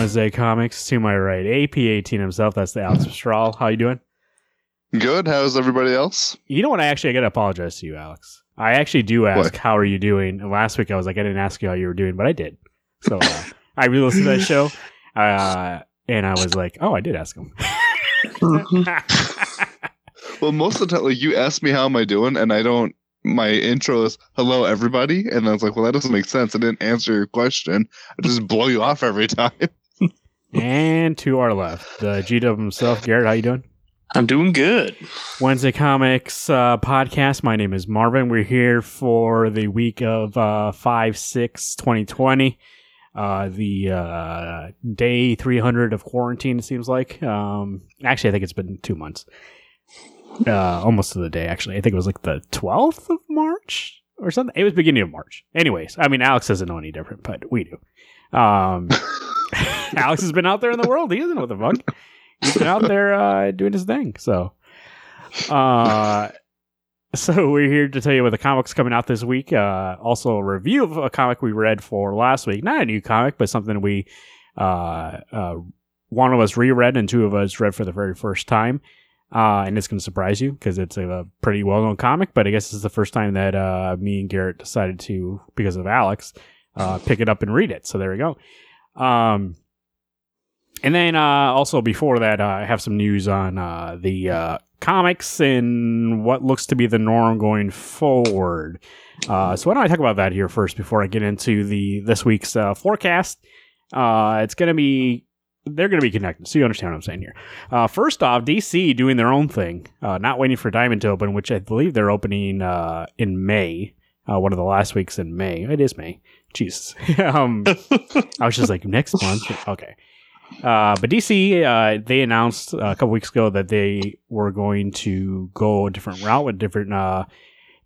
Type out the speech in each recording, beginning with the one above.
Wednesday Comics. To my right, AP18 himself. That's the Alex Strahl. How you doing? Good. How's everybody else? You know what? I actually I got to apologize to you, Alex. I actually do ask, What? "How are you doing?" And last week I was like, I didn't ask you how you were doing, but I did. So uh, I re-listened to that show, uh, and I was like, "Oh, I did ask him." Well, most of the time, like you ask me how am I doing, and I don't. My intro is "Hello, everybody," and I was like, "Well, that doesn't make sense. I didn't answer your question. I just blow you off every time." And to our left, the G Dub himself, Garrett. How you doing? I'm doing good. Wednesday Comics uh, podcast. My name is Marvin. We're here for the week of uh, 5 6 2020. Uh, the uh, day 300 of quarantine, it seems like. Um, actually, I think it's been two months. Uh, almost to the day, actually. I think it was like the 12th of March or something. It was beginning of March. Anyways, I mean, Alex doesn't know any different, but we do. Um, Alex has been out there in the world. He doesn't know what the fuck. He's been out there uh, doing his thing. So, uh, so we're here to tell you what the comics coming out this week. Uh, also a review of a comic we read for last week. Not a new comic, but something we uh, uh, one of us reread and two of us read for the very first time. Uh, and it's going to surprise you because it's a, pretty well known comic, but I guess it's the first time that uh, me and Garrett decided to, because of Alex, uh, pick it up and read it. So there we go. Um, and then uh, also before that, uh, I have some news on uh, the uh, comics and what looks to be the norm going forward. Uh, so why don't I talk about that here first before I get into the this week's uh, forecast? Uh, it's going to be they're going to be connected, so you understand what I'm saying here. Uh, first off, DC doing their own thing, uh, not waiting for Diamond to open, which I believe they're opening uh, in May. Uh, one of the last weeks in May. It is May. Jesus. um, I was just like next month. Okay. Uh, but DC, uh, they announced a couple weeks ago that they were going to go a different route with different uh,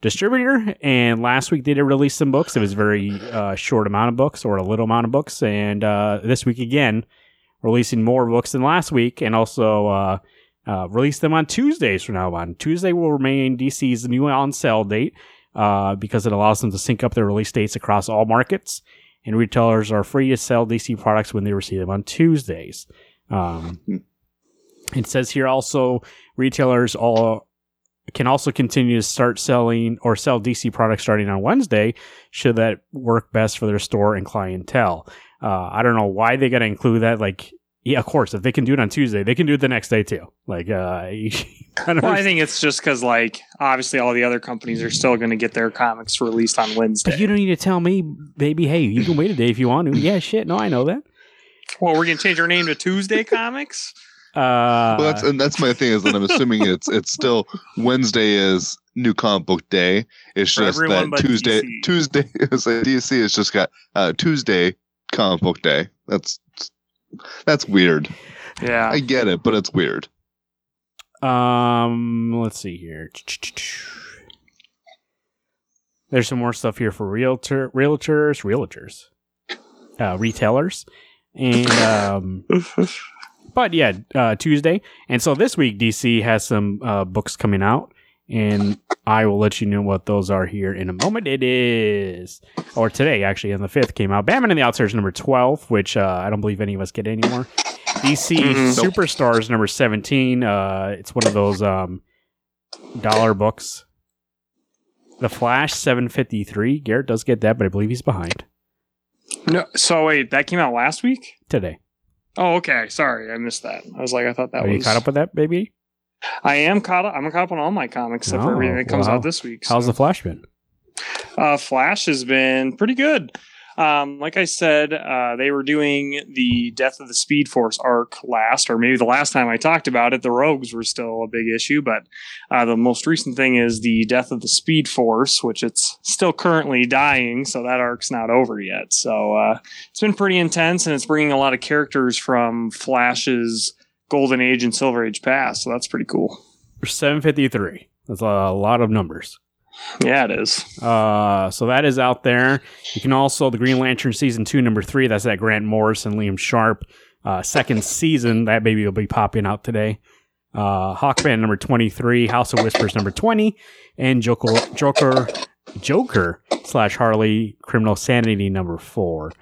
distributor. And last week they did release some books. It was a very uh, short amount of books or a little amount of books. And uh, this week again, releasing more books than last week, and also uh, release them on Tuesdays from now on. Tuesday will remain DC's new on sale date uh, because it allows them to sync up their release dates across all markets and retailers are free to sell DC products when they receive them on Tuesdays. Um, it says here also retailers all can also continue to start selling or sell DC products starting on Wednesday, should that work best for their store and clientele. Uh, I don't know why they got to include that. Like, yeah, of course, if they can do it on Tuesday, they can do it the next day too. Like, uh, I don't Well, I think it's just because, like, obviously all the other companies are still going to get their comics released on Wednesday. But you don't need to tell me, baby. Hey, you can wait a day if you want to. Yeah, shit. No, I know that. well, we're going to change our name to Tuesday Comics. Uh, well, that's and that's my thing is that I'm assuming it's it's still Wednesday is New Comic Book Day. It's just that but Tuesday DC. Tuesday is like DC has just got uh, Tuesday Comic Book Day. That's that's weird. Yeah. I get it, but it's weird. Um, let's see here. There's some more stuff here for realtor, realtors, realtors, uh, retailers, and um, but yeah, uh, Tuesday, and so this week DC has some uh, books coming out, and I will let you know what those are here in a moment. It is, or today actually, on the fifth came out. Batman and the Outsiders number twelve, which uh, I don't believe any of us get anymore. DC Mhm. Superstars number seventeen. Uh, it's one of those um, dollar books. The Flash seven fifty three. Garrett does get that, but I believe he's behind No, so wait, that came out last week? today. Oh, okay. Sorry, I missed that. I was like, I thought that Are was. you caught up with that, baby? I am caught up. I'm caught up on all my comics except for Oh, everything that comes wow. out this week. How's the Flash been? Uh, Flash has been pretty good. Um, like I said, uh, they were doing the Death of the Speed Force arc last, or maybe the last time I talked about it. The Rogues were still a big issue, but uh, the most recent thing is the Death of the Speed Force, which it's still currently dying, so that arc's not over yet. So uh, it's been pretty intense, and it's bringing a lot of characters from Flash's Golden Age and Silver Age past. So that's pretty cool. Seven fifty three. That's a lot of numbers. Yeah, it is. Uh, so that is out there. You can also the Green Lantern season two, number three. That's that Grant Morrison and Liam Sharp uh, second season. That baby will be popping out today. Uh, Hawkman number twenty three, House of Whispers number twenty, and Joker Joker Joker slash Harley Criminal Sanity number four.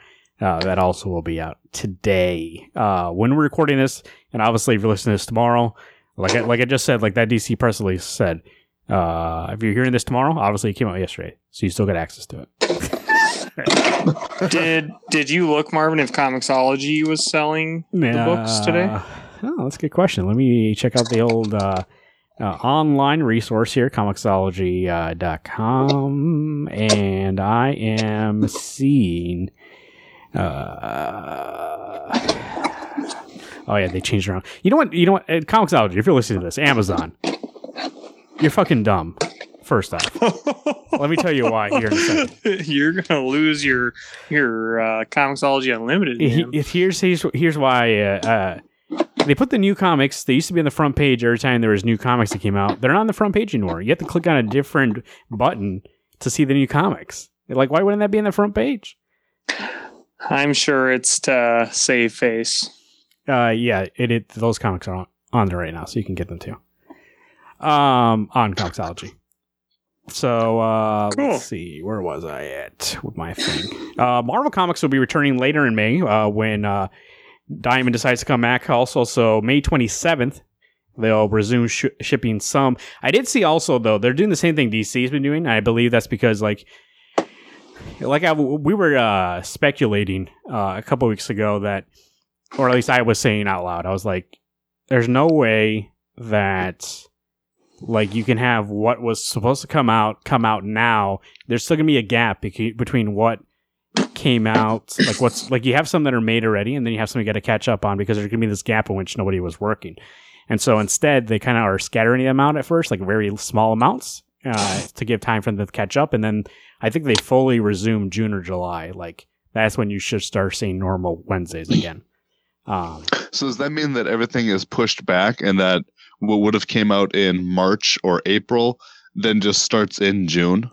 Uh, that also will be out today. Uh, when we're recording this, and obviously if you're listening to this tomorrow, like I, like I just said, like that DC press release said, uh, if you're hearing this tomorrow, obviously it came out yesterday, so you still get access to it. did did you look, Marvin, if Comixology was selling the books today? Uh, Oh, that's a good question. Let me check out the old uh, uh, online resource here, comixology.com, and I am seeing. Uh, oh yeah, they changed around. You know what? You know what? Uh, Comixology. If you're listening to this, Amazon, you're fucking dumb. First off, let me tell you why here in a second. You're gonna lose your your uh, Comixology Unlimited. If here's here's here's why uh, uh, they put the new comics. They used to be on the front page every time there was new comics that came out. They're not on the front page anymore. You have to click on a different button to see the new comics. Like, why wouldn't that be on the front page? I'm sure it's to save face. Uh, yeah, it, it those comics are on, on there right now, so you can get them too. Um, on Comixology. So uh, Cool. let's see, where was I at with my thing? Uh, Marvel Comics will be returning later in May uh, when uh, Diamond decides to come back. Also, so May twenty seventh, they'll resume sh- shipping some. I did see also though they're doing the same thing DC's been doing. I believe that's because like. Like I, we were uh, speculating uh, a couple weeks ago that or at least I was saying out loud. I was like, "There's no way that like you can have what was supposed to come out come out now. There's still gonna be a gap between what came out, like what's like you have some that are made already, and then you have some you got to catch up on because there's gonna be this gap in which nobody was working. And so instead, they kind of are scattering them out at first, like very small amounts, uh, to give time for them to catch up. And then I think they fully resume June or July. Like that's when you should start seeing normal Wednesdays again. Um, So does that mean that everything is pushed back and that what would have came out in March or April then just starts in June?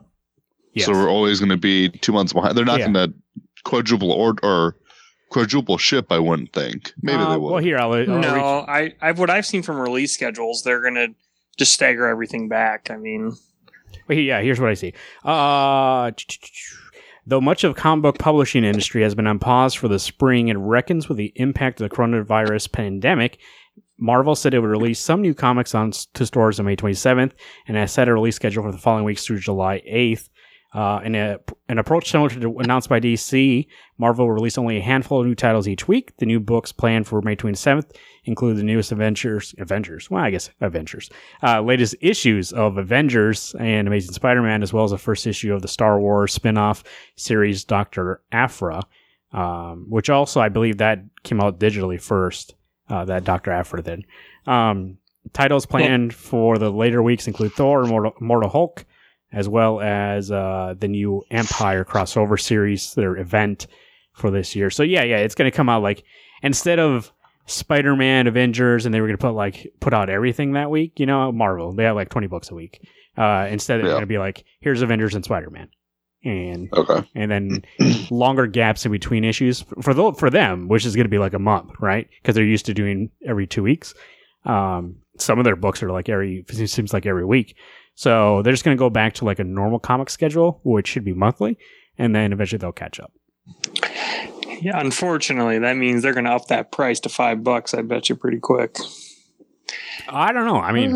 yes. So we're always going to be two months behind. They're not Yeah. going to quadruple or or quadruple ship. I wouldn't think. Maybe Uh, they will. Well, here I'll, I'll no, reach- I, I what I've seen from release schedules, they're gonna just stagger everything back. I mean, Yeah, here's what I see. Uh, though much of comic book publishing industry has been on pause for the spring and reckons with the impact of the coronavirus pandemic, Marvel said it would release some new comics on to stores on May 27th and has set a release schedule for the following weeks through July 8th. Uh, in a, an approach similar to announced by DC, Marvel will release only a handful of new titles each week. The new books planned for May 27th include the newest Avengers, Avengers, well, I guess Avengers, uh, latest issues of Avengers and Amazing Spider-Man, as well as the first issue of the Star Wars spin-off series Doctor Aphra, um, which also I believe that came out digitally first. Uh, that Doctor Aphra did. Um, titles planned for the later weeks include Thor, Mortal, Mortal Hulk, as well as uh, the new Empire crossover series, their event for this year. So yeah, yeah, it's going to come out like instead of Spider-Man, Avengers, and they were going to put like put out everything that week. You know, Marvel they had like twenty books a week. Uh, instead, they're Yeah. going to be like, here's Avengers and Spider-Man, and Okay. and then longer gaps in between issues for the, for them, which is going to be like a month, right? Because they're used to doing every two weeks. Um, some of their books are like every it seems like every week, so they're just going to go back to like a normal comic schedule, which should be monthly, and then eventually they'll catch up. Yeah, unfortunately, that means they're gonna up that price to five bucks. I bet you pretty quick. I don't know. I mean,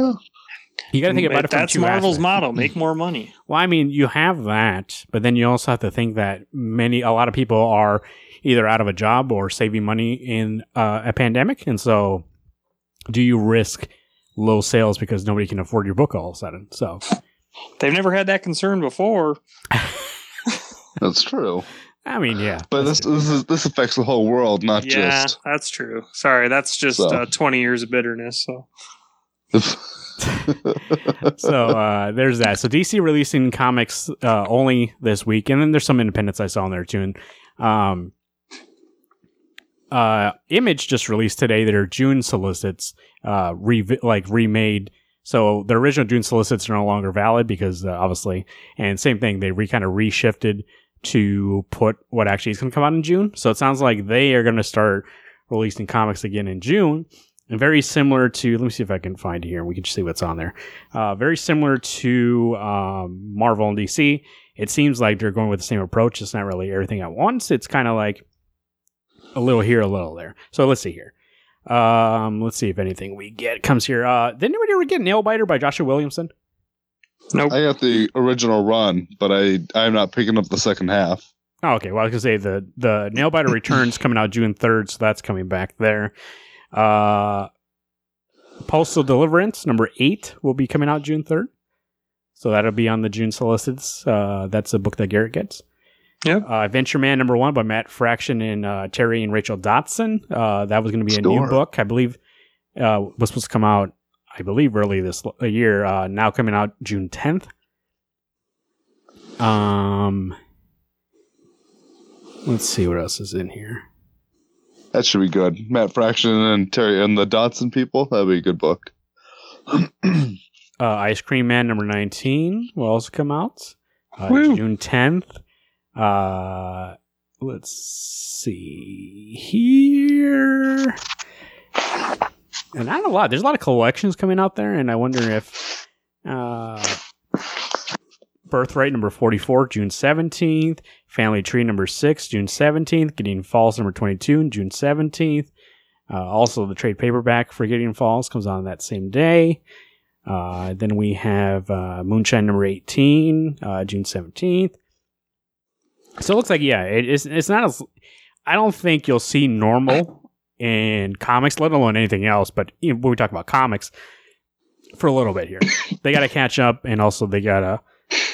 you got to think about But it that's two Marvel's aspects. motto: make more money. Well, I mean, you have that, but then you also have to think that many, a lot of people are either out of a job or saving money in uh, a pandemic, and so do you risk low sales because nobody can afford your book all of a sudden? So, They've never had that concern before. That's true. I mean, yeah, But this this is this affects the whole world, not yeah, just. that's true. Sorry, that's just So. uh, twenty years of bitterness. So so uh, there's that. So DC releasing comics uh, only this week, and then there's some independents I saw in there too. And um, uh, Image just released today their June solicits, uh, re- like remade. So the original June solicits are no longer valid because uh, obviously, and same thing, they re kind of reshifted to put what actually is going to come out in June. So it sounds like they are going to start releasing comics again in June. And very similar to, let me see if I can find here we can see what's on there. Uh, very similar to um, Marvel and DC. it seems like they're going with the same approach. It's not really everything at once. It's kind of like a little here, a little there. So let's see here. Um, let's see if anything we get comes here. Uh, did anybody ever get Nailbiter by Joshua Williamson? Nope. I got the original run, but I I'm not picking up the second half. Oh, okay. Well, I was gonna say the the Nailbiter returns coming out June third, so that's coming back there. Uh, Postal Deliverance number eight will be coming out June third, so that'll be on the June solicits. Uh, that's a book that Garrett gets. Yep. Uh, Adventure Man number one by Matt Fraction and uh, Terry and Rachel Dodson. Uh, that was going to be a new book, I believe. Uh, was supposed to come out, I believe, early this year. Uh, now coming out June tenth. Um, let's see what else is in here. That should be good. Matt Fraction and Terry and the Dodson people. That'd be a good book. Uh, Ice Cream Man number 19 will also come out uh, June 10th. Uh, let's see here. Not a lot. There's a lot of collections coming out there, and I wonder if uh, Birthright number 44, June 17th. Family Tree number 6, June 17th. Gideon Falls number 22, June 17th. Uh, also, the trade paperback for Gideon Falls comes on that same day. Uh, then we have uh, Moonshine number 18, uh, June 17th. So it looks like, yeah, it, it's, it's not as. I don't think you'll see normal in comics, let alone anything else. But you know, when we talk about comics for a little bit here, they got to catch up and also they got to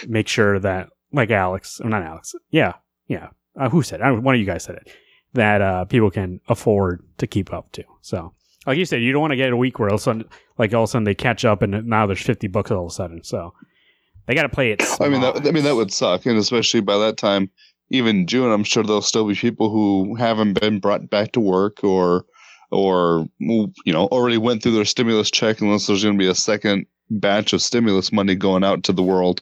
make sure that, like Alex, or not Alex, yeah, yeah, uh, who said it? I don't- One of you guys said it. That uh, people can afford to keep up to. So, like you said, you don't want to get a week where all of a sudden like all of a sudden they catch up and now there's 50 books all of a sudden so they got to play it I mean, that, I mean that would suck, and especially by that time, even June, I'm sure there'll still be people who haven't been brought back to work or, or you know, already went through their stimulus check, unless there's going to be a second batch of stimulus money going out to the world.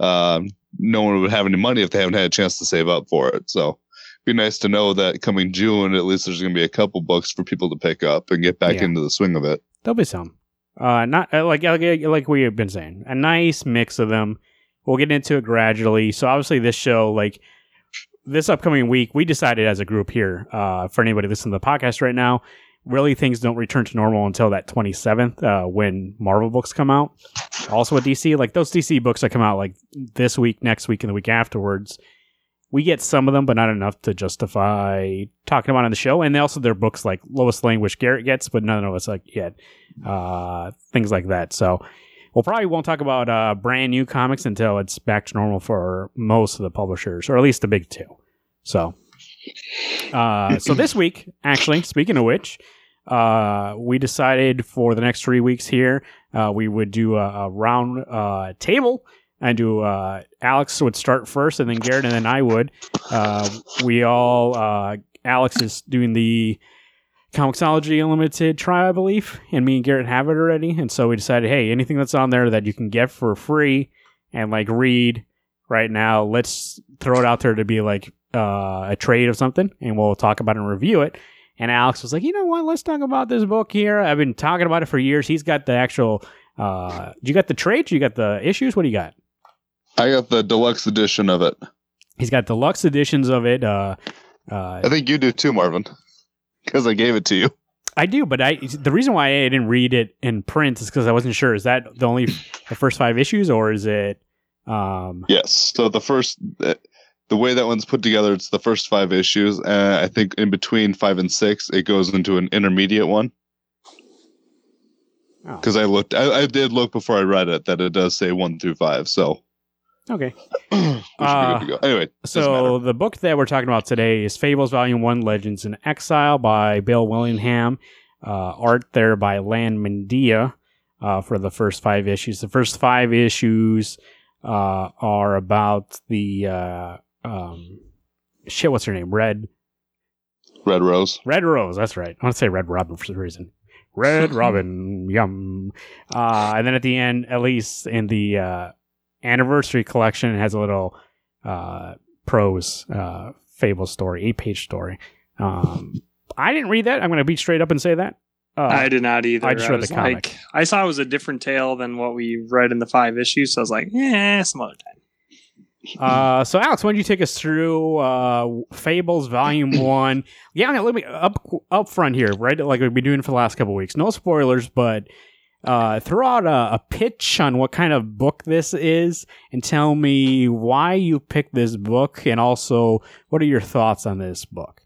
Um, no one would have any money if they haven't had a chance to save up for it. So, it'd be nice to know that coming June, at least there's going to be a couple books for people to pick up and get back Yeah. into the swing of it. there'll be some uh not uh, like like like we have been saying a nice mix of them we'll get into it gradually so obviously this show like this upcoming week we decided as a group here uh for anybody listening to the podcast right now really things don't return to normal until that 27th uh when marvel books come out also with dc like those dc books that come out like this week next week and the week afterwards we get some of them but not enough to justify talking about on the show and they also their books like lois lane which garrett gets but none of us like yet uh, things like that. So we'll probably won't talk about uh, brand new comics until it's back to normal for most of the publishers, or at least the big two. So, uh, so this week, actually, speaking of which, uh, we decided for the next three weeks here, uh, we would do a, a round uh, table. And do uh, Alex would start first, and then Garrett, and then I would. Uh, we all uh, Alex is doing the Comixology Unlimited try, I believe, and me and Garrett have it already. And so we decided, hey, anything that's on there that you can get for free and like read right now, let's throw it out there to be like uh, a trade of something, and we'll talk about it and review it. And Alex was like, you know what? Let's talk about this book here. I've been talking about it for years. He's got the actual. Uh, do you got the trades? You got the issues? What do you got? I got the deluxe edition of it. He's got deluxe editions of it. Uh, uh, I think you do too, Marvin, because I gave it to you. I do, but I the reason why I didn't read it in print is because I wasn't sure. Is that the only the first five issues, or is it? Um, Yes. So the first, the way that one's put together, it's the first five issues. Uh, I think in between five and six, it goes into an intermediate one. Oh. Because I looked, I, I did look before I read it that it does say one through five. So okay. we should be good to go. Anyway, So the book that we're talking about today is Fables Volume One: Legends in Exile by Bill Willingham. Uh, art there by Lan Medina uh, for the first five issues. The first five issues uh, are about the uh, um, shit. What's her name? Red Red Rose. Red Rose. That's right. I want to say Red Robin for some reason. Red Robin. Yum. Uh, and then at the end, at least in the uh, anniversary collection, it has a little uh, prose uh, fable story, eight page story. Um, I didn't read that. I'm going to be straight up and say that. Uh, I did not either. I just read the comic. Like, I saw it was a different tale than what we read in the five issues, so I was like, yeah, some other time. Uh, so Alex, why don't you take us through uh, Fables Volume One? Yeah, let me up up front here, right? Like we've been doing for the last couple weeks. No spoilers, but uh, throw out a, a pitch on what kind of book this is, and tell me why you picked this book, and also what are your thoughts on this book.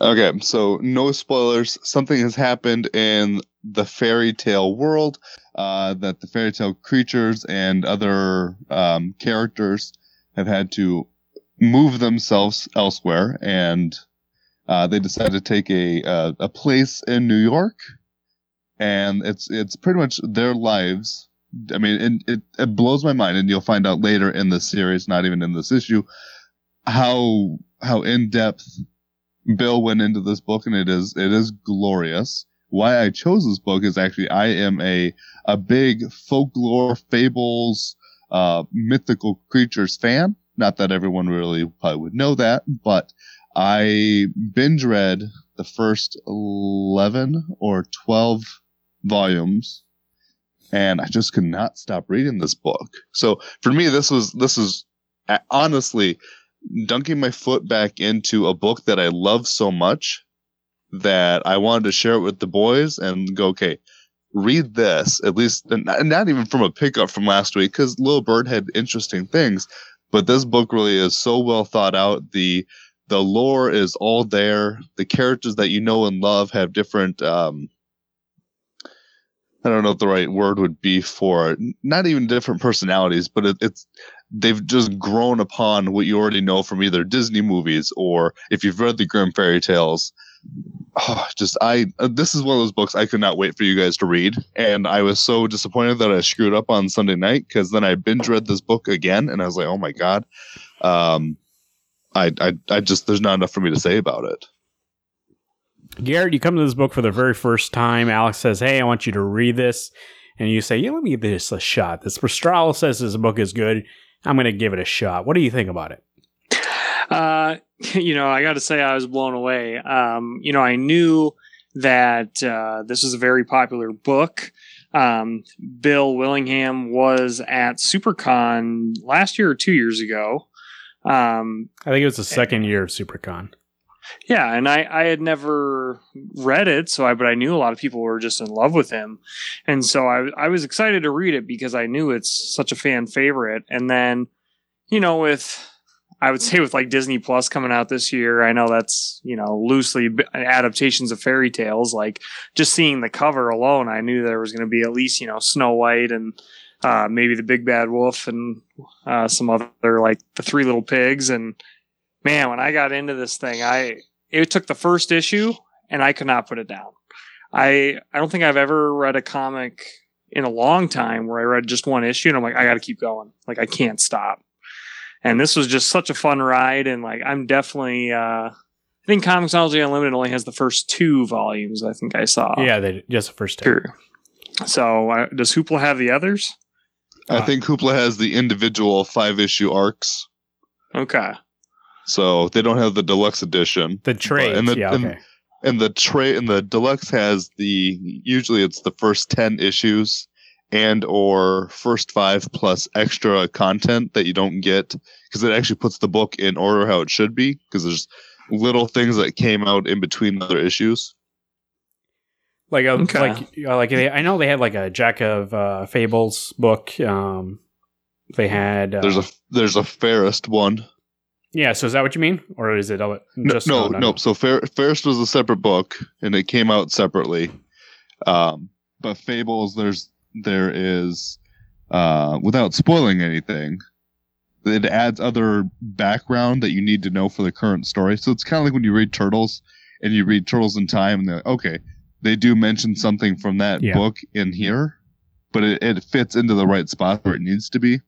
Okay, so no spoilers. Something has happened in the fairy tale world uh, that the fairy tale creatures and other um, characters have had to move themselves elsewhere, and uh, they decided to take a, a a place in New York, and it's it's pretty much their lives. I mean, it, it it blows my mind, and you'll find out later in the series, not even in this issue, how how in depth Bill went into this book, and it is it is glorious. Why I chose this book is actually I am a a big folklore, fables, uh, mythical creatures fan. Not that everyone really probably would know that, but I binge read the first eleven or twelve volumes, and I just could not stop reading this book. So for me, this was this is uh, honestly dunking my foot back into a book that I love so much that I wanted to share it with the boys and go, okay, read this at least, and not even from a pickup from last week because Little Bird had interesting things, but this book really is so well thought out. The the lore is all there. The characters that you know and love have different. Um, I don't know what the right word would be for. Not even different personalities, but it, it's they've just grown upon what you already know from either Disney movies or if you've read the Grimm fairy tales. Oh, just I uh, this is one of those books I could not wait for you guys to read, and I was so disappointed that I screwed up on Sunday night because then I binge read this book again, and I was like, oh my god, um, I I I just there's not enough for me to say about it. Garrett, you come to this book for the very first time. Alex says, "Hey, I want you to read this," and you say, "Yeah, let me give this a shot." This Strahl says this book is good. I'm going to give it a shot. What do you think about it? Uh, you know, I got to say, I was blown away. Um, you know, I knew that uh, this was a very popular book. Um, Bill Willingham was at SuperCon last year or two years ago. Um, I think it was the second year of SuperCon. Yeah, and I, I had never read it, so I but I knew a lot of people were just in love with him, and so I I was excited to read it because I knew it's such a fan favorite. And then, you know, with I would say with like Disney Plus coming out this year, I know that's you know loosely adaptations of fairy tales. Like just seeing the cover alone, I knew there was going to be at least you know Snow White and uh, maybe the Big Bad Wolf and uh, some other like the Three Little Pigs and man, when I got into this thing, I it took the first issue and I could not put it down. I I don't think I've ever read a comic in a long time where I read just one issue and I'm like, I got to keep going. Like I can't stop. And this was just such a fun ride, and like I'm definitely. uh I think Comixology Unlimited only has the first two volumes. I think I saw. Yeah, they, just the first two. Sure. So uh, does Hoopla have the others? I think Hoopla has the individual five issue arcs. Okay. So they don't have the deluxe edition. The trade, and the, yeah, and- okay. and the tray and the deluxe has the usually it's the first 10 issues and or first five plus extra content that you don't get because it actually puts the book in order how it should be because there's little things that came out in between other issues Like a, Okay. like uh, like they, I know they had like a Jack of uh, Fables book. Um, they had uh, there's a there's a fairest one yeah. So is that what you mean, or is it all- no just no, no so Fair, fairest was a separate book and it came out separately um but fables there's there is uh without spoiling anything it adds other background that you need to know for the current story so it's kind of like when you read turtles and you read turtles in time and they're like, okay they do mention something from that Yeah. book in here but it, it fits into the right spot where it needs to be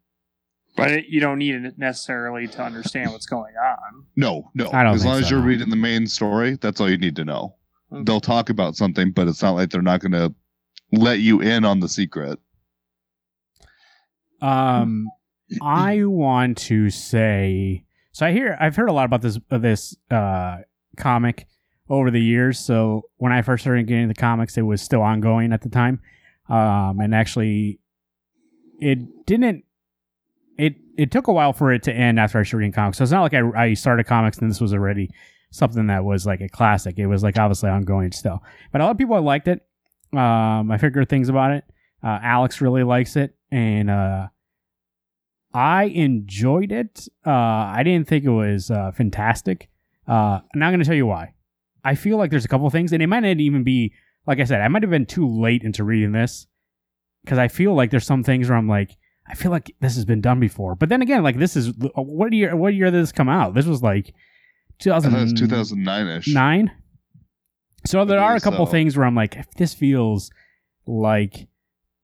But it, you don't need it necessarily to understand what's going on. no no I don't as think long as you're reading the main story that's all you need to know Okay. they'll talk about something, but it's not like they're not going to let you in on the secret. Um, I want to say so. I hear I've heard a lot about this uh, this uh comic over the years. So when I first started getting into the comics, it was still ongoing at the time. Um, and actually, it didn't. It it took a while for it to end after I started reading comics. So it's not like I, I started comics and this was already something that was like a classic. It was like obviously ongoing still. But a lot of people liked it. Um, I figured things about it. Uh, Alex really likes it, and uh, I enjoyed it. Uh, I didn't think it was uh, fantastic. Uh, I'm going to tell you why. I feel like there's a couple things, and it might not even be like I said. I might have been too late into reading this because I feel like there's some things where I'm like, I feel like this has been done before. But then again, like this is what year? What year did this come out? This was like I thought it was 2009. 2009 ish. Nine. So there are a couple so. things where I'm like, if this feels like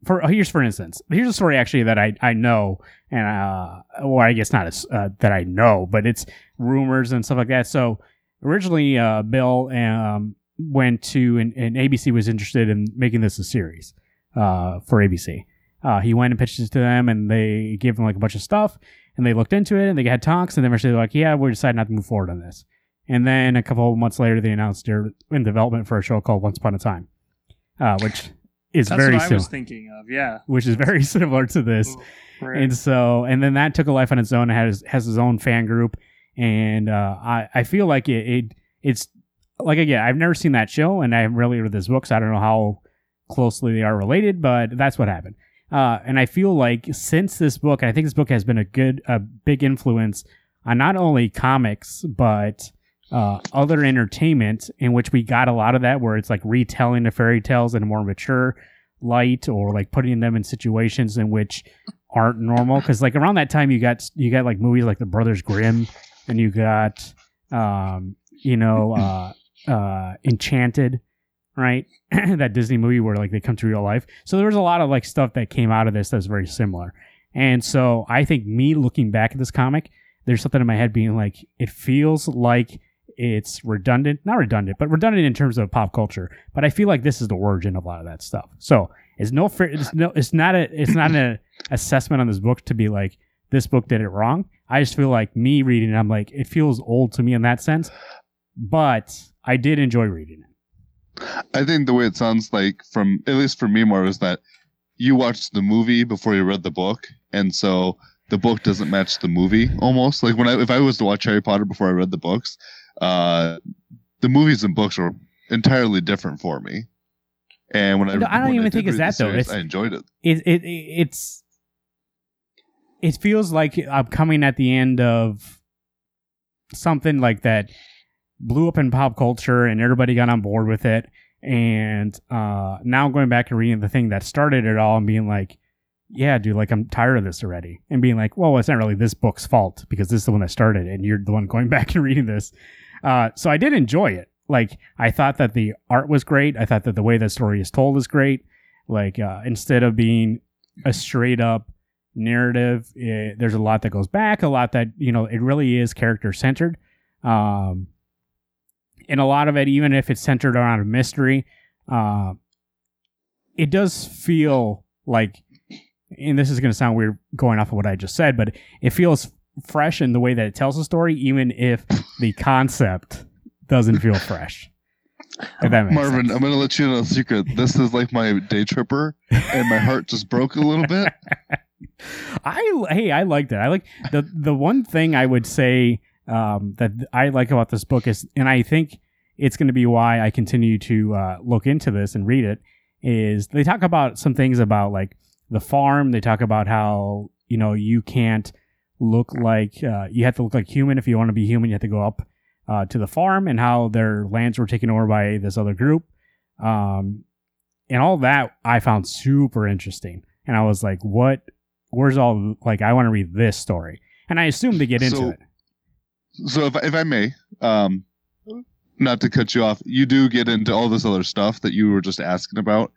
for oh, here's for instance, here's a story actually that I I know and uh, or I guess not as uh, that I know, but it's rumors and stuff like that. So originally, uh, Bill um, went to and, and ABC was interested in making this a series uh, for ABC. Uh, he went and pitched it to them, and they gave him like a bunch of stuff, and they looked into it, and they had talks, and then eventually they're like, "Yeah, we decided not to move forward on this." And then a couple of months later, they announced they're in development for a show called Once Upon a Time, uh, which is That's very what I similar, was thinking of. Yeah. which is very similar to this. Right. And so, and then that took a life on its own. It has has its own fan group, and uh, I I feel like it, it it's like again I've never seen that show, and I haven't really read this book, so I don't know how closely they are related, but that's what happened. Uh, and I feel like since this book, I think this book has been a good, a big influence on not only comics but uh, other entertainment, in which we got a lot of that, where it's like retelling the fairy tales in a more mature light, or like putting them in situations in which aren't normal. Because like around that time, you got you got like movies like The Brothers Grimm, and you got um, you know uh, uh, Enchanted, right? that Disney movie where like they come to real life. So there was a lot of like stuff that came out of this that's very similar. And so I think me looking back at this comic, there's something in my head being like, it feels like it's redundant, not redundant, but redundant in terms of pop culture. But I feel like this is the origin of a lot of that stuff. So it's no, fair, it's no, it's not a, it's not an assessment on this book to be like this book did it wrong. I just feel like me reading it, I'm like it feels old to me in that sense, but I did enjoy reading it. I think the way it sounds like from at least for me more is that you watched the movie before you read the book, and so the book doesn't match the movie almost. Like when I if I was to watch Harry Potter before I read the books, uh, the movies and books were entirely different for me. And when I No, I don't even did think it's that, though. series, It's- I enjoyed it. it, it it's it feels like I'm coming at the end of something like that blew up in pop culture and everybody got on board with it. And uh now going back and reading the thing that started it all and being like yeah dude like I'm tired of this already. And being like well it's not really this book's fault because this is the one that started it and you're the one going back and reading this. Uh so I did enjoy it. Like I thought that the art was great. I thought that the way the story is told is great. Like uh, instead of being a straight up narrative eh, there's a lot that goes back a lot that you know it really is character centered. Um and a lot of it even if it's centered around a mystery uh it does feel like and this is going to sound weird going off of what i just said but it feels fresh in the way that it tells the story even if the concept doesn't feel fresh if that makes Marvin, sense. I'm gonna let you know a secret. This is like my day tripper, and my heart just broke a little bit. I hey, I liked it. I like the the one thing I would say um, that I like about this book is, and I think it's going to be why I continue to uh, look into this and read it. Is they talk about some things about like the farm. They talk about how you know you can't look like uh, you have to look like human if you want to be human. You have to go up uh, to the farm, and how their lands were taken over by this other group. Um, and all that I found super interesting. And I was like, what where's all like I want to read this story, and I assume to get into So- it. So if if I may, um, not to cut you off, you do get into all this other stuff that you were just asking about.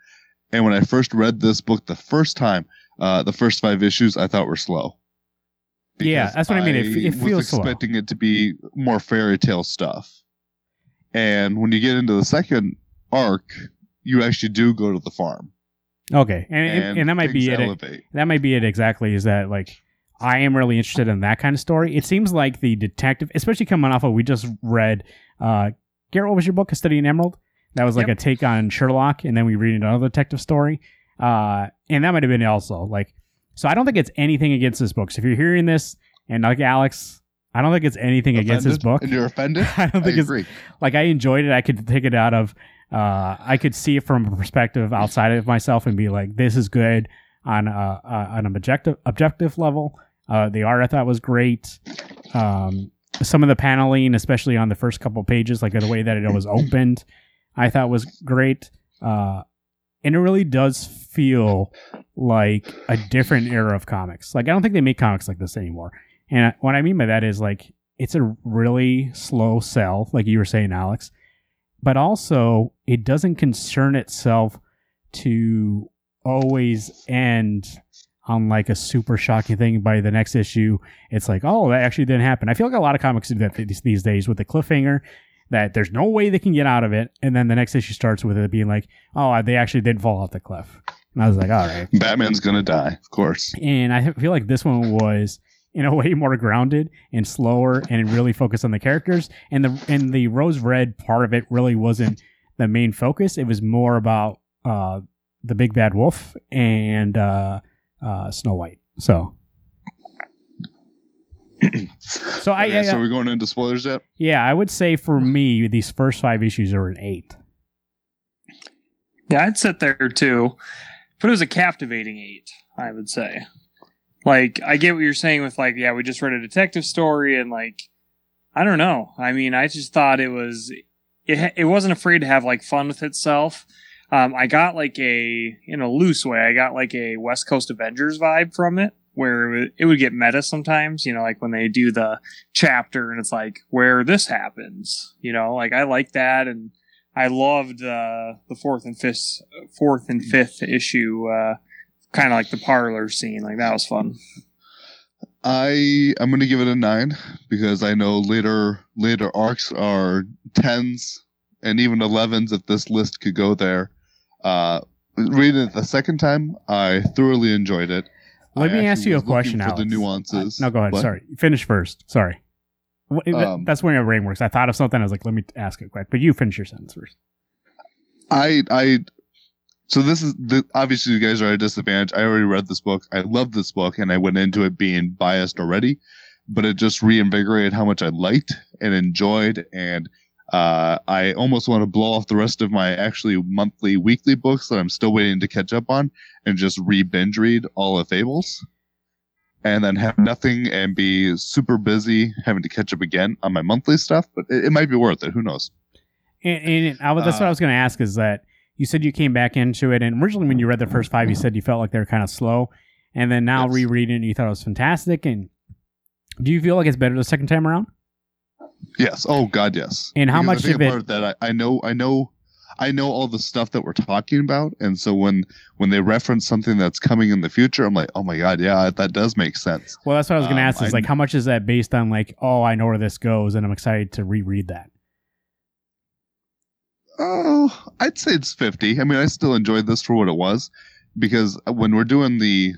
And when I first read this book the first time, uh, the first five issues I thought were slow. Yeah, that's what I mean. It it was feels slow. expecting it to be more fairy tale stuff. And when you get into the second arc, you actually do go to the farm, Okay, and and, and that might be things it. Elevate. That might be it exactly. Is that like I am really interested in that kind of story. It seems like the detective, especially coming off of we just read. uh Garrett, what was your book, A Study in Emerald? That was like Yep. a take on Sherlock, and then we read another detective story. Uh, and that might have been also like So I don't think it's anything against this book. So if you're hearing this and like Alex, I don't think it's anything against this book. And you're offended? I don't I think it's agree. like I enjoyed it. I could take it out of. Uh, I could see it from a perspective outside of myself and be like, "This is good on a, uh, on an objective objective level." Uh, the art I thought was great. Um, some of the paneling, especially on the first couple pages, like the way that it was opened, I thought was great. Uh, and it really does feel like a different era of comics. Like I don't think they make comics like this anymore. And what I mean by that is like it's a really slow sell, like you were saying, Alex. But also, it doesn't concern itself to always end on like a super shocking thing by the next issue. It's like, oh, that actually didn't happen. I feel like a lot of comics do that these, these days with the cliffhanger that there's no way they can get out of it. And then the next issue starts with it being like, oh, they actually did fall off the cliff. And I was like, all right. Batman's gonna die, of course. And I feel like this one was in a way more grounded and slower and really focused on the characters. And the and the rose red part of it really wasn't the main focus. It was more about uh, the big bad wolf and uh, uh, Snow White. So. So I, Okay, I so we're going into spoilers yet? yeah I would say for me these first five issues are an eight. Yeah, I'd sit there too. But it was a captivating eight, I would say. Like, I get what you're saying with, like, yeah, we just read a detective story and, like, I don't know. I mean, I just thought it was, it, it wasn't afraid to have, like, fun with itself. Um, I got, like, a, in a loose way, I got, like, a West Coast Avengers vibe from it, where it would, it would get meta sometimes, you know, like when they do the chapter and it's like, where this happens, you know, like, I like that. And, I loved uh, the fourth and fifth, fourth and fifth issue, uh, kind of like the parlor scene. Like that was fun. I I'm gonna give it a nine because I know later later arcs are tens and even elevens if this list could go there. Uh, reading it the second time, I thoroughly enjoyed it. Let I me ask you a question, for Alex. the nuances. No, go ahead. What? Sorry, finish first. Sorry. Um, That's where my brain works. I thought of something. I was like, let me ask it quick. But you finish your sentence first. I I so this is the obviously you guys are at a disadvantage. I already read this book. I love this book and I went into it being biased already, but it just reinvigorated how much I liked and enjoyed and uh, I almost want to blow off the rest of my actually monthly, weekly books that I'm still waiting to catch up on and just re binge read all of Fables and then have nothing and be super busy having to catch up again on my monthly stuff. But it, it might be worth it. Who knows? And, and I, was- that's what I Uh, was going to ask is that you said you came back into it, and originally when you read the first five, you said you felt like they were kind of slow, and then now Yes. rereading it, you thought it was fantastic. And do you feel like it's better the second time around? Yes. Oh God, yes. And how Because much of it- that I, I know I know I know all the stuff that we're talking about, and so when when they reference something that's coming in the future, I'm like, oh my God, yeah, that does make sense. Well, that's what I was going to Um, ask. Is I- like, how much is that based on like, oh, I know where this goes, and I'm excited to reread that. Oh, I'd say it's fifty. I mean, I still enjoyed this for what it was, because when we're doing the,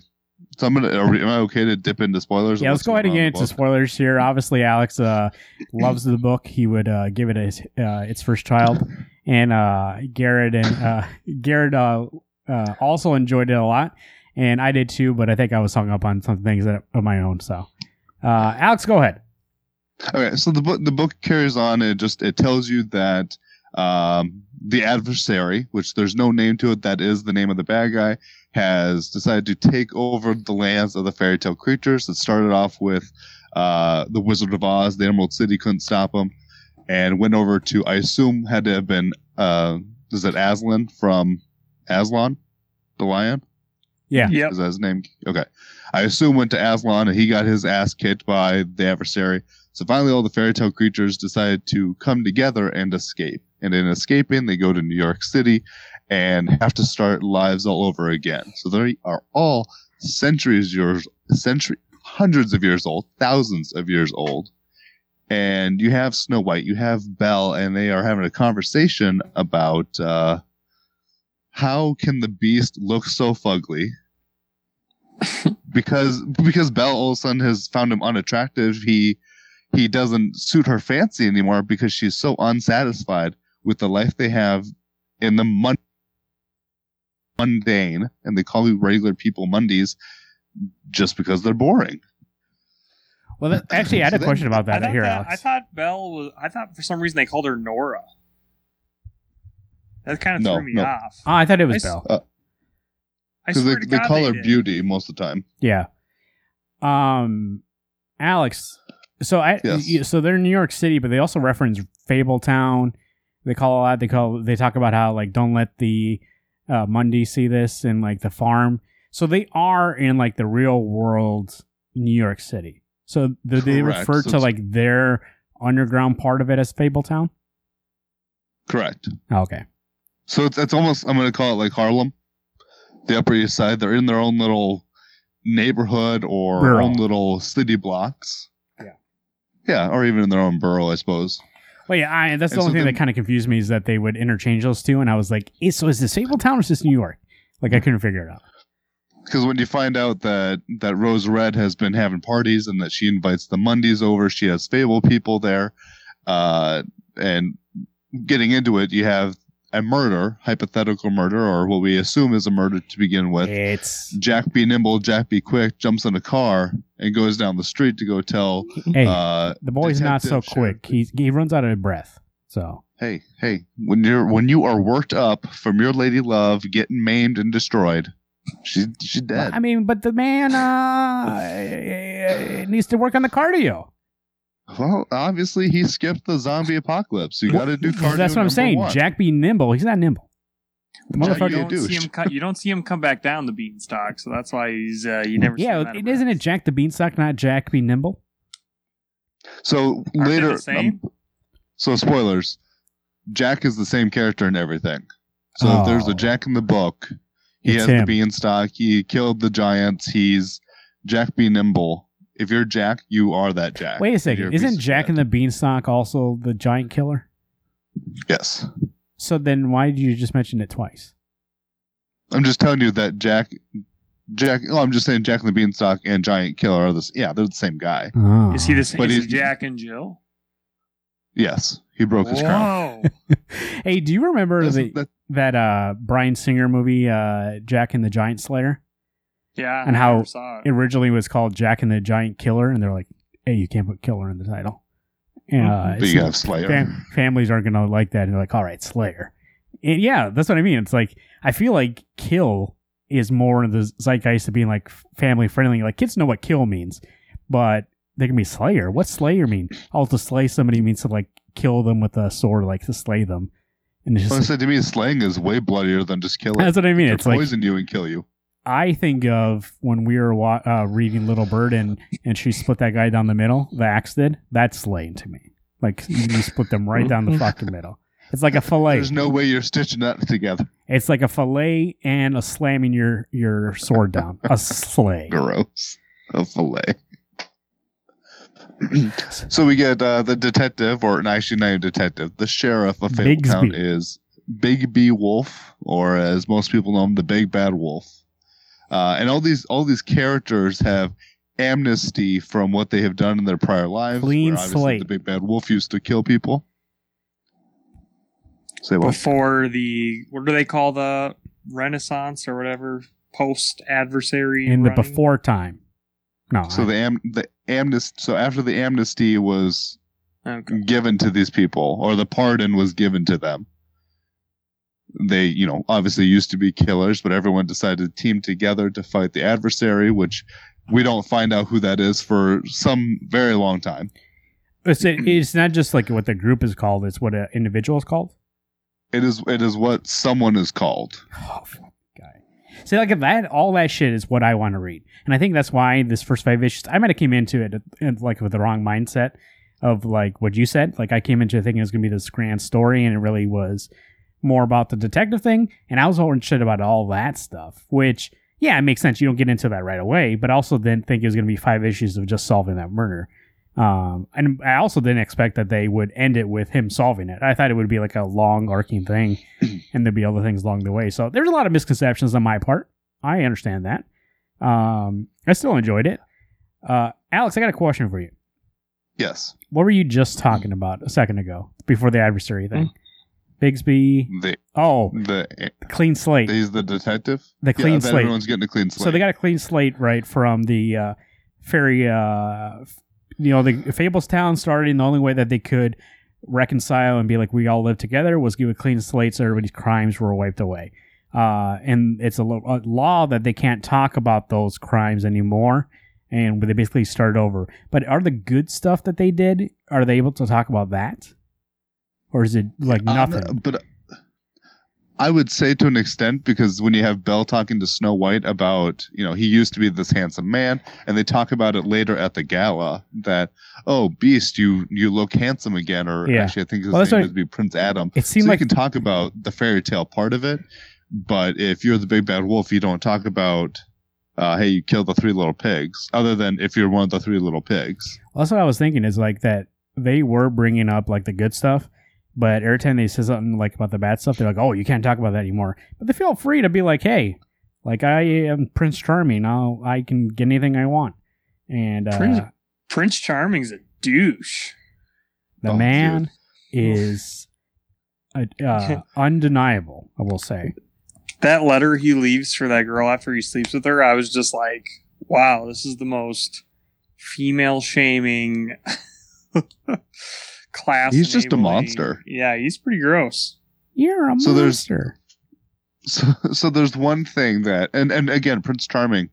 so I'm gonna. Are am I okay to dip into spoilers? Yeah, let's go ahead and get into spoilers. here. Obviously, Alex uh, loves the book. He would uh, give it his uh, its first child, and uh, Garrett and uh, Garrett uh, uh, also enjoyed it a lot, and I did too. But I think I was hung up on some things that, of my own. So, uh, Alex, go ahead. Okay, so the book the book carries on. It just it tells you that um, the adversary, which there's no name to it, that is the name of the bad guy, has decided to take over the lands of the fairy tale creatures. It started off with uh, the Wizard of Oz. The Emerald City couldn't stop him, and went over to I assume had to have been uh, is it Aslan from Aslan, the lion? Yeah. Yep. Is that his name? Okay. I assume went to Aslan and he got his ass kicked by the adversary. So finally, all the fairy tale creatures decided to come together and escape. And in escaping, they go to New York City and have to start lives all over again. So they are all centuries years, century, hundreds of years old, thousands of years old. And you have Snow White, you have Belle, and they are having a conversation about uh, how can the Beast look so fugly? because because Belle all of a sudden has found him unattractive. He he doesn't suit her fancy anymore because she's so unsatisfied with the life they have in the mun- mundane, and they call you regular people Mondays just because they're boring. Well, that, actually, I had a So question about I that thought, here, that- Alex. I thought Belle was. I thought for some reason they called her Nora. That kind of No, threw me no. off. oh, I thought it was s- Bell. I Because swear they, they God call her did. Beauty most of the time. Yeah. Um, Alex. So I Yes. so they're in New York City, but they also reference Fabletown. They call a lot. They call. They talk about how like don't let the uh, Mundy see this and like the farm. So they are in like the real world New York City. So they refer So to like their underground part of it as Fabletown? Correct. Oh, okay. So it's it's almost I'm gonna call it like Harlem, the Upper East Side. They're in their own little neighborhood or Borough. own little city blocks. Yeah. Yeah, or even in their own borough, I suppose. Well, yeah, I, that's the only so thing then- that kind of confused me is that they would interchange those two, and I was like, is, so is this Fabletown or is this New York? Like, I couldn't figure it out. Because when you find out that that Rose Red has been having parties and that she invites the Mundies over, she has Fable people there, uh, and getting into it, you have a murder, hypothetical murder, or what we assume is a murder to begin with. It's Jack be nimble, Jack be quick, jumps in a car and goes down the street to go tell, hey, uh, the boy's not so quick. He he runs out of breath. So hey, hey, when you're when you are worked up from your lady love getting maimed and destroyed, she's she's dead. I mean, but the man uh needs to work on the cardio. Well, obviously he skipped the zombie apocalypse. You got to do cardio. That's what I'm saying. one. Jack be nimble. He's not nimble. You motherfucker. you don't see him. Cut, you don't see him come back down the beanstalk, so that's why he's. Uh, you never. see Yeah, it, isn't it. Jack the Beanstalk, not Jack be nimble? So they later, the same? um, so spoilers. Jack is the same character in everything. So if there's Oh. a Jack in the book, he It's has him. the beanstalk. He killed the giants. He's Jack be nimble. If you're Jack, you are that Jack. Wait a You're second. Isn't of Jack shit. in the Beanstalk also the giant killer? Yes, So then why did you just mention it twice? I'm just telling you that Jack. Jack. Oh, I'm just saying Jack and the Beanstalk and Giant Killer are the s- yeah they're the same guy. Oh. Is he the same? But Is he's- Jack and Jill? Yes, he broke his crown. Hey, do you remember That's- the, that- that uh Bryan Singer movie, uh Jack and the Giant Slayer? Yeah, And how never It it. originally was called Jack and the Giant Killer, and they're like, "Hey, you can't put killer in the title." And, uh, but you have Slayer. fam- families aren't gonna like that, and they're like, "All right, Slayer." And yeah, that's what I mean. It's like I feel like kill is more in the zeitgeist of being like family friendly. Like kids know what kill means, but they can be Slayer. What's Slayer mean? Oh, to slay somebody means to like kill them with a sword, like to slay them. And it's Well, I said to me, slaying is way bloodier than just killing. that's what I mean. To It's like poison you and kill you. I think of when we were wa- uh, reading Little Bird and and she split that guy down the middle. The axe did. That's slaying to me. Like you split them right down the fucking middle. It's like a fillet. There's no way you're stitching that together. It's like a fillet and a slamming your your sword down. A slay. Gross. A fillet. so we get uh, the detective, or actually not a detective, the sheriff of Fabletown Bigby. is Big B Wolf, or as most people know him, the Big Bad Wolf. Uh, and all these all these characters have amnesty from what they have done in their prior lives. Clean where obviously slate. The Big Bad Wolf used to kill people. Say what? Before the what do they call the Renaissance or whatever post adversary In the before time. No. So the am the amnesty. So after the amnesty was Okay. given to these people, or the pardon was given to them, they, you know, obviously used to be killers, but everyone decided to team together to fight the adversary, which we don't find out who that is for some very long time. it's it's not just like what the group is called. It's what an individual is called. It is it is what someone is called. Oh, guy. See, like that, all that shit is what I want to read, and I think that's why this first five issues. I might have came into it uh, like with the wrong mindset of like what you said. Like I came into it thinking it was gonna be this grand story, and it really was more about the detective thing. And I was holding shit about all that stuff, which yeah, it makes sense. You don't get into that right away, but also didn't think it was gonna be five issues of just solving that murder. Um, and I also didn't expect that they would end it with him solving it. I thought it would be like a long arcing thing and there'd be other things along the way. So there's a lot of misconceptions on my part. I understand that. Um, I still enjoyed it. Uh, Alex, I got a question for you. Yes. What were you just talking about a second ago before the adversary thing? Bigby. The Oh, the clean slate. he's the detective. The clean yeah, slate. Everyone's getting a clean slate. So they got a clean slate right from the uh, fairy, uh, you know, the Fablestown started. And the only way that they could reconcile and be like, we all live together was give a clean slate so everybody's crimes were wiped away. Uh, and it's a, lo- a law that they can't talk about those crimes anymore. And they basically start over. But are the good stuff that they did, are they able to talk about that? Or is it like Um, nothing? but I would say to an extent because when you have Belle talking to Snow White about, you know, he used to be this handsome man, and they talk about it later at the gala that, oh, Beast, you you look handsome again, or Yeah. actually I think his Well, name would be Prince Adam. it seemed so like you can talk about the fairy tale part of it, but if you're the big bad wolf, you don't talk about, uh, hey, you killed the three little pigs. Other than if you're one of the three little pigs. Well, that's what I was thinking is like that they were bringing up like the good stuff, but every time they say something like about the bad stuff, they're like, "Oh, you can't talk about that anymore." But they feel free to be like, "Hey, like I am Prince Charming. Now I can get anything I want." And uh, Prince- Prince Charming's a douche. the Oh, man is uh, uh, undeniable. I will say. That letter he leaves for that girl after he sleeps with her, I was just like, wow, this is the most female shaming class. He's just a monster. Yeah, he's pretty gross. You're a So there's- monster. so so there's one thing that and and again prince charming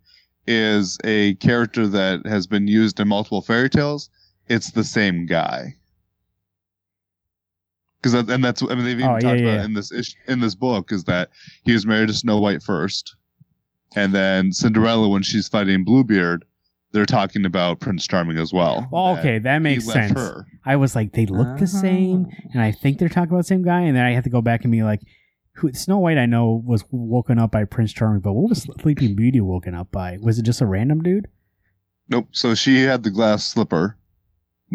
is a character that has been used in multiple fairy tales it's the same guy because and that's I mean they've even Oh, yeah, talked about yeah. in this ish, in this book is that he was married to Snow White first, and then Cinderella when she's fighting Bluebeard, they're talking about Prince Charming as well. Well, okay, that he makes sense. her. I was like, they look the same, and I think they're talking about the same guy. And then I have to go back and be like, who, Snow White, I know was woken up by Prince Charming, but what was Sleeping Beauty woken up by? Was it just a random dude? Nope. So she had the glass slipper,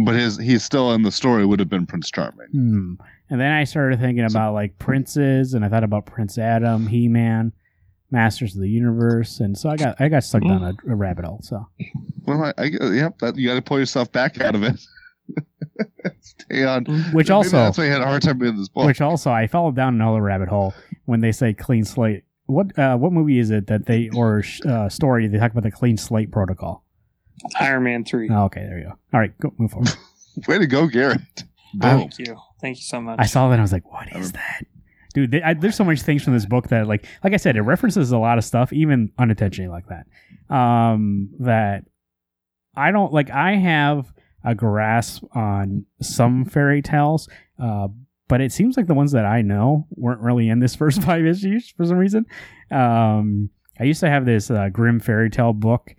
but his he's still in the story would have been Prince Charming. Hmm. And then I started thinking about like princes, and I thought about Prince Adam, He Man, Masters of the Universe, and so I got I got sucked down a, a rabbit hole. So Well, I, I yep, that, you got to pull yourself back out of it. Stay on. which Maybe also that's why you had a hard time reading this book. Which also, I fell down another rabbit hole when they say clean slate. What uh, what movie is it that they or uh, story they talk about the clean slate protocol? Iron Man 3. Oh, okay, there you go. All right, go move forward. Way to go, Garrett. Boom. Thank you. Thank you so much. I saw that and I was like, what is that? Dude, they, I, there's so much things from this book that, like, like I said, it references a lot of stuff, even unintentionally like that. Um, that I don't like. I have a grasp on some fairy tales, uh, but it seems like the ones that I know weren't really in this first five issues for some reason. Um, I used to have this uh, Grimm fairy tale book.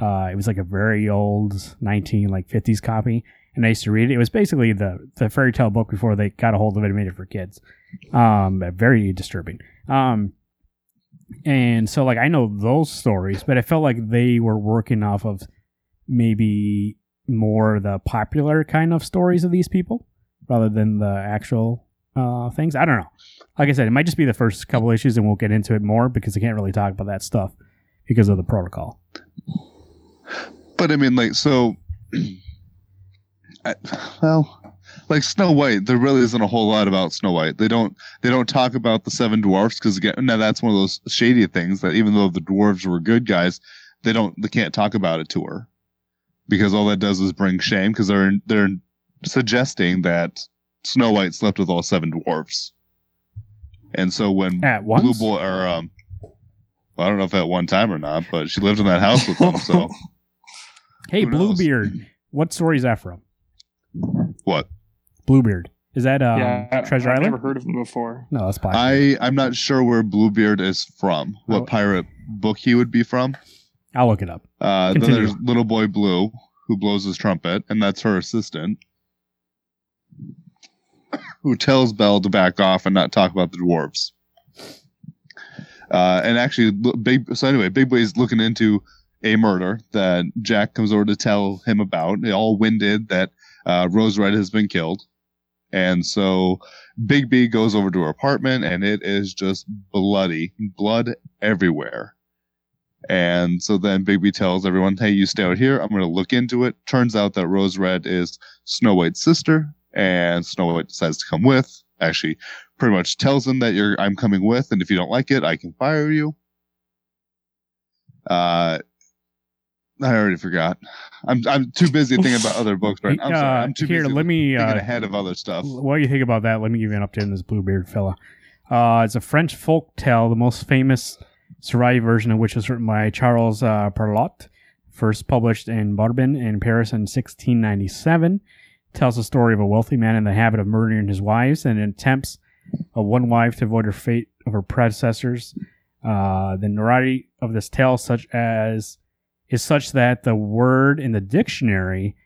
Uh, it was like a very old 19 like 50s copy, and I used to read it. It was basically the the fairy tale book before they got a hold of it and made it for kids. Um, very disturbing. Um, and so like I know those stories, but I felt like they were working off of maybe more the popular kind of stories of these people rather than the actual uh things. I don't know. Like I said, it might just be the first couple issues, and we'll get into it more because I can't really talk about that stuff because of the protocol. But I mean, like, so, I, well, like Snow White, there really isn't a whole lot about Snow White. They don't, they don't talk about the seven dwarfs because again, now that's one of those shady things that even though the dwarves were good guys, they don't, they can't talk about it to her because all that does is bring shame because they're, they're suggesting that Snow White slept with all seven dwarfs. And so when At once? Blue Boy, or um, well, I don't know if at one time or not, but she lived in that house with them. So Hey? Bluebeard. What story is that from? What? Bluebeard. Is that um, yeah, Treasure I've Island? never heard of him before. No, that's Pirate. I I'm not sure where Bluebeard is from. What Oh. pirate book he would be from? I'll look it up. Uh, then there's Little Boy Blue, who blows his trumpet, and that's her assistant, who tells Belle to back off and not talk about the dwarves. Uh, and actually, big. So anyway, Bigby's looking into a murder that Jack comes over to tell him about. They all winded that uh, Rose Red has been killed, and so Big B goes over to her apartment, and it is just bloody, blood everywhere. And so then Big B tells everyone, "Hey, you stay out here. I'm going to look into it." Turns out that Rose Red is Snow White's sister, and Snow White decides to come with actually pretty much tells him that you're I'm coming with, and if you don't like it, I can fire you. Uh, I already forgot. I'm I'm too busy thinking about other books right now. I'm sorry. Uh, I'm too here, busy let me uh, ahead of other stuff. While you think about that? Let me give you an update on this Bluebeard fella. Uh, it's a French folk tale, the most famous surviving version of which was written by Charles uh, Perrault, first published in Barbin in Paris in 1697. Tells the story of a wealthy man in the habit of murdering his wives and attempts of one wife to avoid her fate of her predecessors. Uh, the notoriety of this tale, such as is such that the word in the dictionary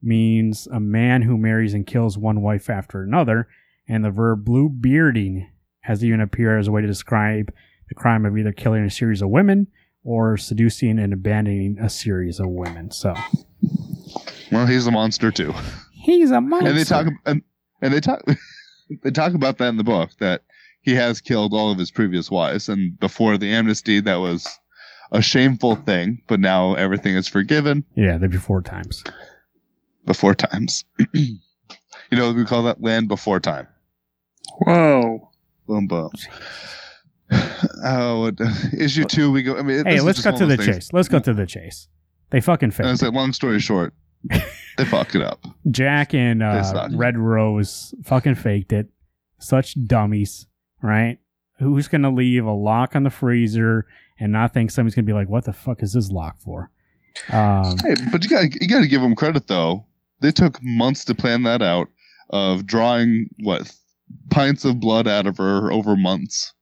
means a man who marries and kills one wife after another, and the verb blue bearding has even appeared as a way to describe the crime of either killing a series of women or seducing and abandoning a series of women. So Well, he's a monster too. he's a monster. and they talk and, and they talk they talk about that in the book that he has killed all of his previous wives and before the amnesty that was a shameful thing but now everything is forgiven yeah, the before times. before times you know we call that land before time Whoa. boom boom oh issue two we go i mean Hey, let's cut to the things- chase. Let's cut to the chase. They fucking and failed. it's like long story short they fucked it up Jack and uh. Red Rose fucking faked it. Such dummies, right? Who's gonna leave a lock on the freezer and not think somebody's gonna be like, "What the fuck is this lock for?" Um, Hey, but you got you got to give them credit though. They took months to plan that out of drawing what pints of blood out of her over months,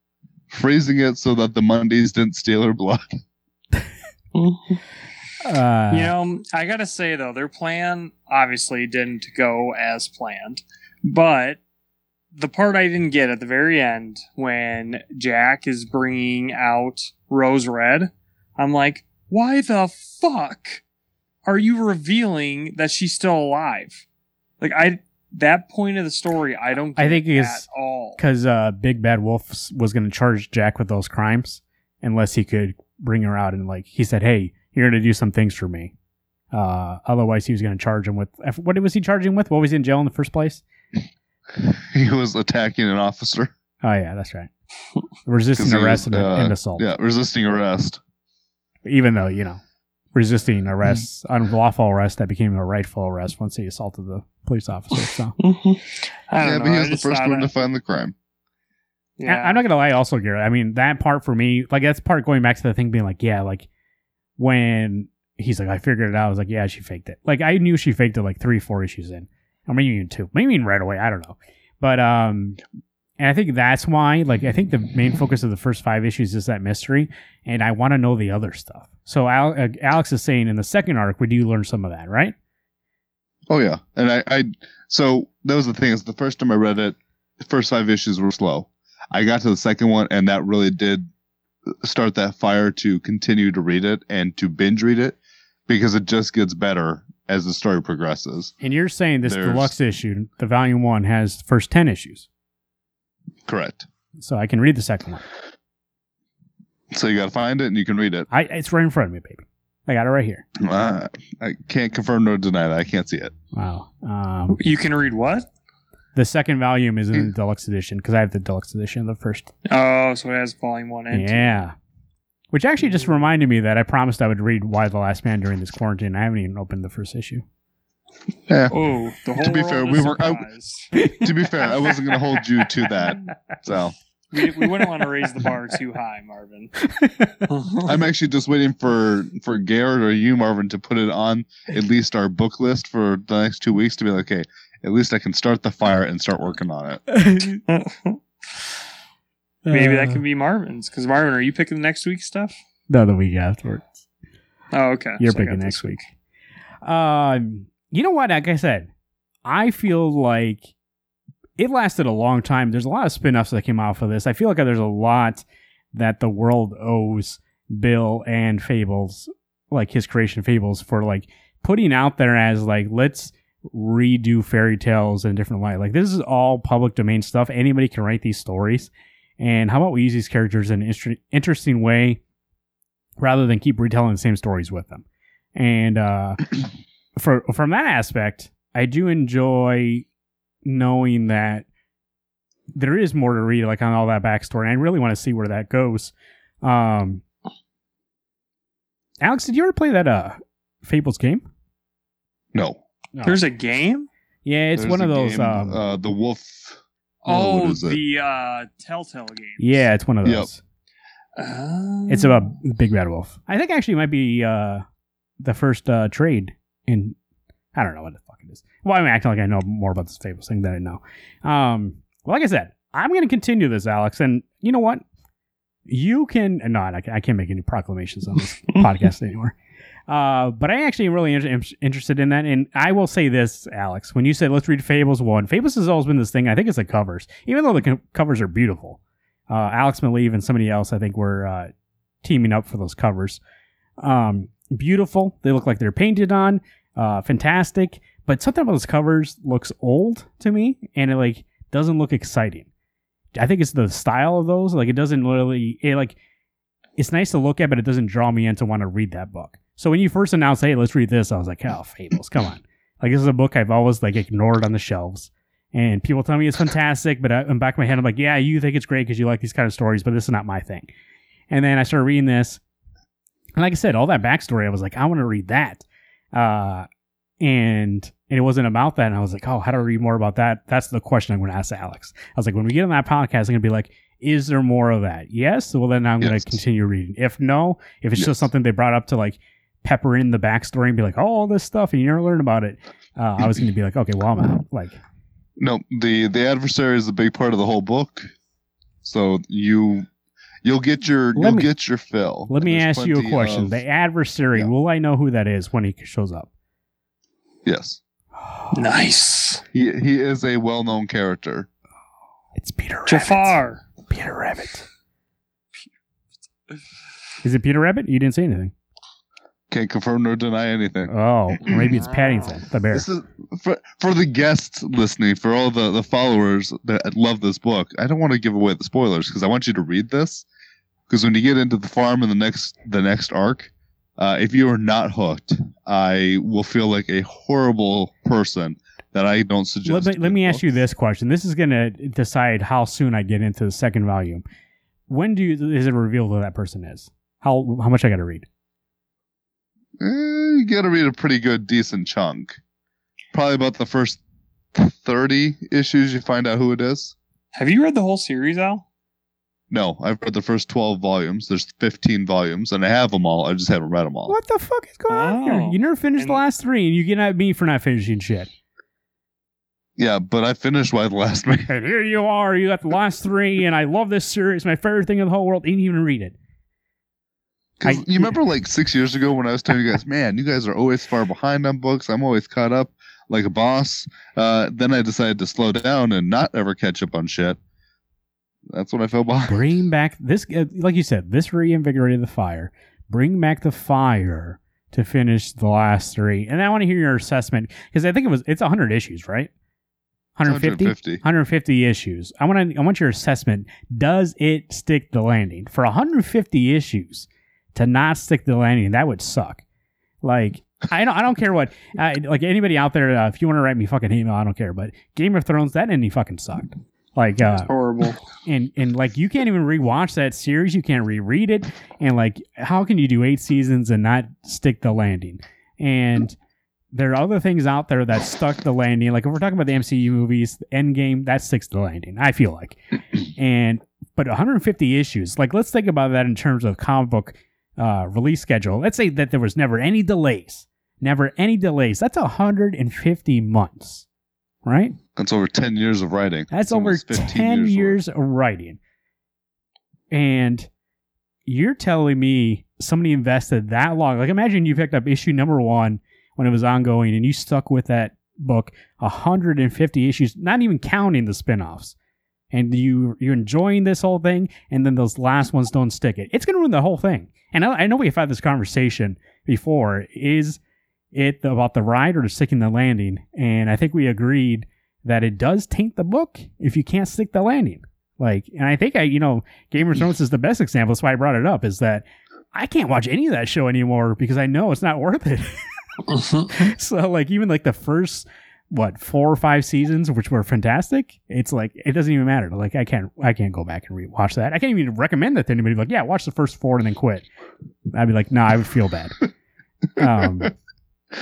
freezing it so that the Mondays didn't steal her blood. uh, you know, I gotta say though, their plan obviously didn't go as planned. But the part I didn't get at the very end when Jack is bringing out Rose Red, I'm like, why the fuck are you revealing that she's still alive? Like I, that point of the story, I don't. Get I think at all. because uh, Big Bad Wolf was going to charge Jack with those crimes unless he could bring her out and like he said, "Hey, you're going to do some things for me." Uh, otherwise, he was going to charge him with what was he charging with? What was he in jail in the first place? he was attacking an officer. Oh yeah, that's right. Resisting arrest was, and, uh, and assault. Yeah, resisting arrest. Even though you know, resisting arrest, unlawful arrest, that became a rightful arrest once he assaulted the police officer. So I don't Yeah, know. but he I was the first thought one to it- find the crime. yeah. I- I'm not gonna lie. Also, Garrett, I mean that part for me, like that's part going back to the thing being like, yeah, like when he's like, I figured it out. I was like, yeah, she faked it. Like I knew she faked it like three, four issues in, or maybe even two, maybe even right away. I don't know, but um, and I think that's why, like, I think the main focus of the first five issues is that mystery, and I want to know the other stuff. So Al- uh, Alex is saying in the second arc, we do learn some of that, right? Oh yeah, and I, I so that was the thing is the first time I read it, the first five issues were slow. I got to the second one, and that really did start that fire to continue to read it and to binge read it because it just gets better as the story progresses. And you're saying this There's- deluxe issue, the volume one, has the first ten issues, Correct. so I can read the second one. So you got to find it and you can read it. I it's right in front of me, baby. I got it right here. Uh, I can't confirm nor deny that. I can't see it. Wow. Um, You can read what? the second volume is in the deluxe edition because I have the deluxe edition of the first. Oh, so it has volume one and two. Yeah. Which actually just mm. reminded me that I promised I would read Y the Last Man during this quarantine. I haven't even opened the first issue. Yeah. Oh, the whole To be fair, we were- I- to be fair, I wasn't going to hold you to that. So we, we wouldn't want to raise the bar too high, Marvin. I'm actually just waiting for for Garrett or you, Marvin, to put it on at least our book list for the next two weeks to be like, okay, at least I can start the fire and start working on it. Maybe that can be Marvin's. Because Marvin, are you picking the next week's stuff? No, the week afterwards. Oh, okay. You're So picking next week. Um, you know what? Like I said, I feel like it lasted a long time. There's a lot of spin-offs that came off of this. I feel like there's a lot that the world owes Bill and Fables, like his creation Fables, for like putting out there as like let's redo fairy tales in a different light. Like this is all public domain stuff. Anybody can write these stories. And how about we use these characters in an inter- interesting way rather than keep retelling the same stories with them? And uh, for from that aspect, I do enjoy knowing that there is more to read, like on all that backstory. And I really want to see where that goes. Um, Alex, did you ever play that uh Fables game? No. No. There's a game. yeah, it's There's one of those. game, um, uh, the Wolf. Oh, what is the uh, Telltale game. yeah, it's one of Yep. those. Uh, It's about Big Bad Wolf. I think actually it might be uh, the first uh, trade in. I don't know what the fuck it is. Well, I'm acting like I know more about this Fables thing than I know. Um, well, like I said, I'm going to continue this, Alex. And you know what? You can. No, I can't- I can't make any proclamations on this podcast anymore. Uh, but I actually really inter- interested in that. And I will say this, Alex, when you said let's read Fables 1, Fables has always been this thing. I think it's the covers, even though the co- covers are beautiful. Uh, Alex Maleev and somebody else, I think, were uh, teaming up for those covers. Um, beautiful. They look like they're painted on. Uh, fantastic. But something about those covers looks old to me, and it like doesn't look exciting. I think it's the style of those. Like it doesn't really. It like it's nice to look at, but it doesn't draw me in to want to read that book. So when you first announced, "Hey, let's read this," I was like, "Oh, Fables, come on!" Like this is a book I've always like ignored on the shelves. And people tell me it's fantastic, but I, in back of my head, I'm like, yeah, you think it's great because you like these kind of stories, but this is not my thing. And then I started reading this, and like I said, all that backstory, I was like, I want to read that. Uh, and and it wasn't about that. And I was like, oh, how do I read more about that? That's the question I'm going to ask Alex. I was like, when we get on that podcast, I'm going to be like, is there more of that? Yes. Well, then I'm going to continue reading. If no, if it's Yes. just something they brought up to like pepper in the backstory and be like, oh, all this stuff, and you never learn about it, uh, I was going to be like, okay, well, I'm out. Like, No, the the adversary is a big part of the whole book. So you you'll get your Let you'll me- get your fill. let me ask you a question. of- the adversary, Yeah. will I know who that is when he shows up? yes, nice. he he is a well known character. It's Peter Rabbit. Jafar. Peter Rabbit. Is it Peter Rabbit? You didn't say anything. Can't confirm nor deny anything. Oh, maybe it's Paddington, the bear. This is for, for the guests listening, for all the, the followers that love this book. I don't want to give away the spoilers because I want you to read this. Because when you get into the farm in the next the next arc, uh, if you are not hooked, I will feel like a horrible person that I don't suggest. Let me, let me ask you this question. This is going to decide how soon I get into the second volume. When do you, is it revealed who that person is? How how much I got to read? Eh, you got to read a pretty good, decent chunk. Probably about the first thirty issues, you find out who it is. Have you read the whole series, Al? No, I've read the first 12 volumes. There's 15 volumes, and I have them all. I just haven't read them all. What the fuck is going on here? Oh. You never finished the last three, and you get at me for not finishing shit. Yeah, but I finished Y the Last Man. And here you are, you got the last three, and I love this series, my favorite thing in the whole world. Didn't even read it. I- you remember like six years ago when I was telling you guys, man, you guys are always far behind on books. I'm always caught up like a boss. Uh, then I decided to slow down and not ever catch up on shit. That's when I fell behind. Bring back this, uh, like you said, this reinvigorated the fire. Bring back the fire to finish the last three. And I want to hear your assessment because I think it was it's 100 issues, right? 150? 150. 150 issues. I want to I want your assessment. Does it stick the landing? For 150 issues to not stick the landing, that would suck. Like I don't I don't care what uh, like anybody out there uh, if you want to write me fucking email, I don't care, but Game of Thrones that ending fucking sucked. Like uh Horrible. and and like you can't even rewatch that series, you can't reread it, and like how can you do eight seasons and not stick the landing? And there are other things out there that stuck the landing. Like if we're talking about the MCU movies, Endgame that sticks the landing. I feel like, and but 150 issues. Like let's think about that in terms of comic book uh, release schedule. Let's say that there was never any delays, never any delays. That's 150 months, right? That's over 10 years of writing. That's over 10 15 years, of writing. And you're telling me somebody invested that long. Like, imagine you picked up issue number one when it was ongoing and you stuck with that book 150 issues, not even counting the spin offs. And you, you're enjoying this whole thing, and then those last ones don't stick it. It's going to ruin the whole thing. And I, I know we've had this conversation before. Is it about the ride or sticking the landing? And I think we agreed that it does taint the book if you can't stick the landing. Like, and I think I, you know, Game of Thrones is the best example. That's why I brought it up. Is that I can't watch any of that show anymore because I know it's not worth it. so, like, even like the first what four or five seasons, which were fantastic. It's like it doesn't even matter. Like I can't I can't go back and rewatch that. I can't even recommend that to anybody. Like yeah, watch the first four and then quit. I'd be like, nah, I would feel bad. Um,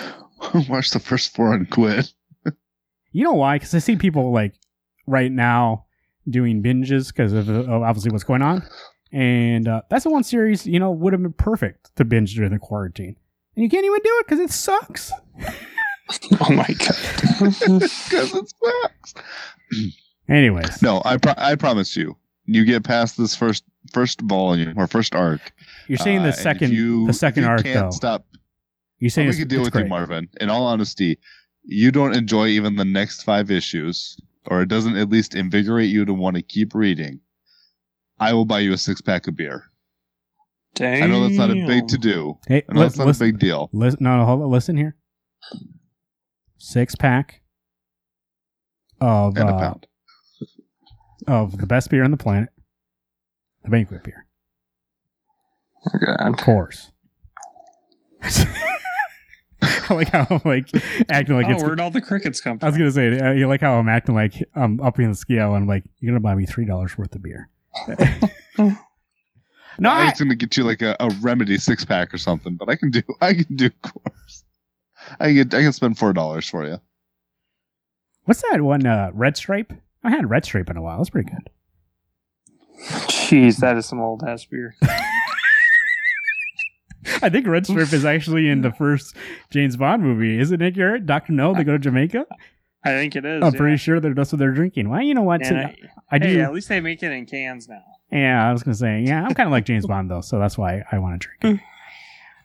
Watch the first four and quit. you know why? Because I see people like right now doing binges because of, of obviously what's going on, and uh, that's the one series you know would have been perfect to binge during the quarantine, and you can't even do it because it sucks. Oh my god. Because it sucks. Anyways, No, I pro- I promise you, you get past this first first volume or first arc. you're saying uh, the and if second you- the second you arc can't though. Stop. You're saying I'll it's, make a deal with great. you, Marvin. In all honesty, you don't enjoy even the next five issues, or it doesn't at least invigorate you to want to keep reading. I will buy you a six pack of beer. Damn. I know that's not a big to do. Hey, I know li- that's not listen, a big deal. listen, no, no, hold on, listen here. Six pack of And a uh, pound. of the best beer on the planet, the banquet beer, Oh, of course. I like how I'm like acting like oh, it's. where'd all the crickets come from? I was gonna say uh, you like how I'm acting like I'm upping the scale. and I'm like, you're gonna buy me three dollars worth of beer. no, I I, was gonna get you like a, a remedy six pack or something, but I can do I can do course. I can I can spend four dollars for you. what's that one? Uh, Red Stripe. I had Red Stripe in a while. That's pretty good. Jeez, that is some old ass beer. I think Red Stripe is actually in the first James Bond movie, isn't it, Garrett? Doctor No, they go to Jamaica. I think it is. I'm yeah. pretty sure that that's what they're drinking. Well, you know what? And I, I, do. hey, at least they make it in cans now. Yeah, I was gonna say, yeah, I'm kind of like James Bond though, so that's why I want to drink it.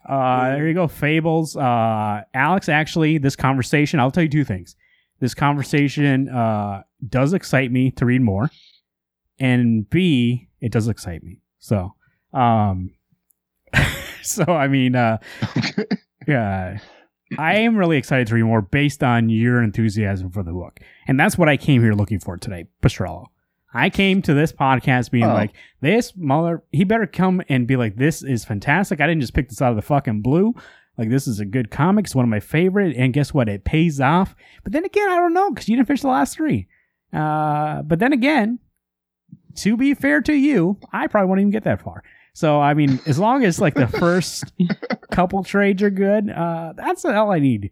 Uh, there you go, Fables. Uh, Alex, actually, this conversation, I'll tell you two things. This conversation uh, does excite me to read more, and B, it does excite me. So, um, so I mean, uh, yeah, I am really excited to read more based on your enthusiasm for the book, and that's what I came here looking for today, Prostrollo. I came to this podcast being Oh. like, this mother, he better come and be like, this is fantastic. I didn't just pick this out of the fucking blue. Like, this is a good comic. It's one of my favorite. And guess what? It pays off. But then again, I don't know because you didn't finish the last three. Uh, but then again, to be fair to you, I probably won't even get that far. So, I mean, as long as like the first couple trades are good, uh, that's all I need.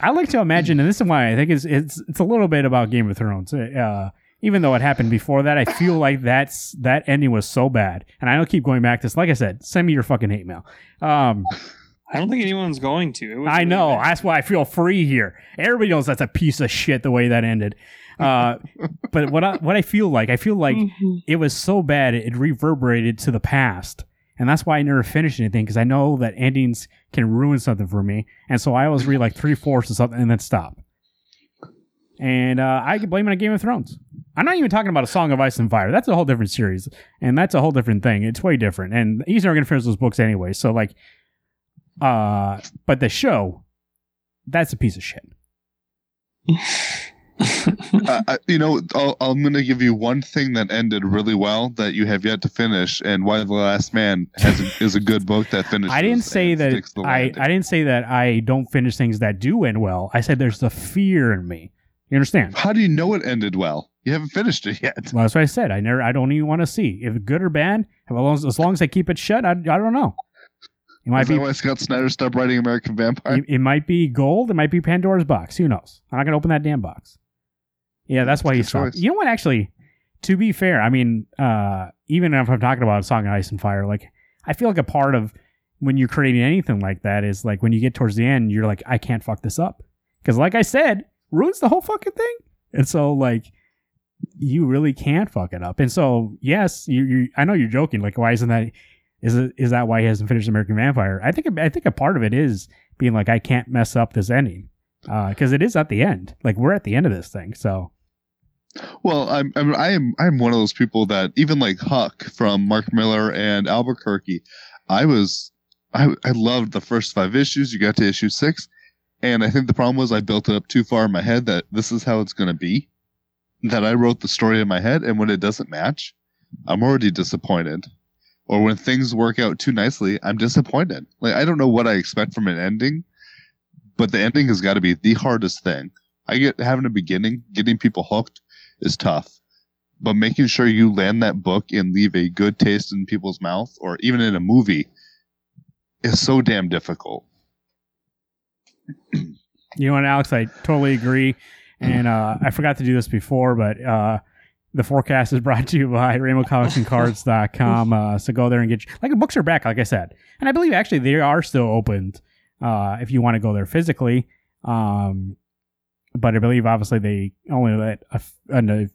I like to imagine, and this is why I think it's it's it's a little bit about Game of Thrones. Uh, even though it happened before that, I feel like that's that ending was so bad, and I don't keep going back to this. Like I said, send me your fucking hate mail. Um, I don't think anyone's going to. I really know bad. that's why I feel free here. Everybody knows that's a piece of shit the way that ended. Uh, but what I what I feel like, I feel like it was so bad it reverberated to the past and that's why i never finished anything because i know that endings can ruin something for me and so i always read like three fourths of something and then stop and uh, i can blame it on game of thrones i'm not even talking about a song of ice and fire that's a whole different series and that's a whole different thing it's way different and he's never gonna finish those books anyway so like uh but the show that's a piece of shit uh, you know, I'll, I'm going to give you one thing that ended really well that you have yet to finish, and Y the Last Man has a, is a good book that finishes. I didn't say that I. I didn't say that I don't finish things that do end well. I said there's the fear in me. You understand? How do you know it ended well? You haven't finished it yet. Well, that's what I said. I never. I don't even want to see if good or bad. As long as, as long as I keep it shut, I, I don't know. It might Is be. why Scott Snyder stopped writing American Vampire? It, it might be gold. It might be Pandora's box. Who knows? I'm not gonna open that damn box. Yeah, that's why he stopped. choice. You know what? Actually, to be fair, I mean, uh, even if I'm talking about a song of ice and fire, like I feel like a part of when you're creating anything like that is like when you get towards the end, you're like, I can't fuck this up because, like I said, ruins the whole fucking thing. And so, like, you really can't fuck it up. And so, yes, you, you I know you're joking. Like, why isn't that? Is it is that why he hasn't finished American Vampire? I think I think a part of it is being like, I can't mess up this ending uh, because it is at the end. Like, we're at the end of this thing. So, Well, I'm, I'm I am I'm one of those people that even like Huck from Mark Millar and Albuquerque, I was I I loved the first five issues. You got to issue six, and I think the problem was I built it up too far in my head that this is how it's going to be. That I wrote the story in my head, and when it doesn't match, I'm already disappointed. Or when things work out too nicely, I'm disappointed. Like I don't know what I expect from an ending, but the ending has got to be the hardest thing I get having a beginning, getting people hooked is tough. But making sure you land that book and leave a good taste in people's mouth, or even in a movie, is so damn difficult. You know what, Alex? I totally agree. And uh, I forgot to do this before, but uh, the forecast is brought to you by RainbowComicsandCards.com. Uh, so go there and get like the books are back, like I said, and I believe actually they are still opened uh, if you want to go there physically. Um, but I believe obviously they only let a, a,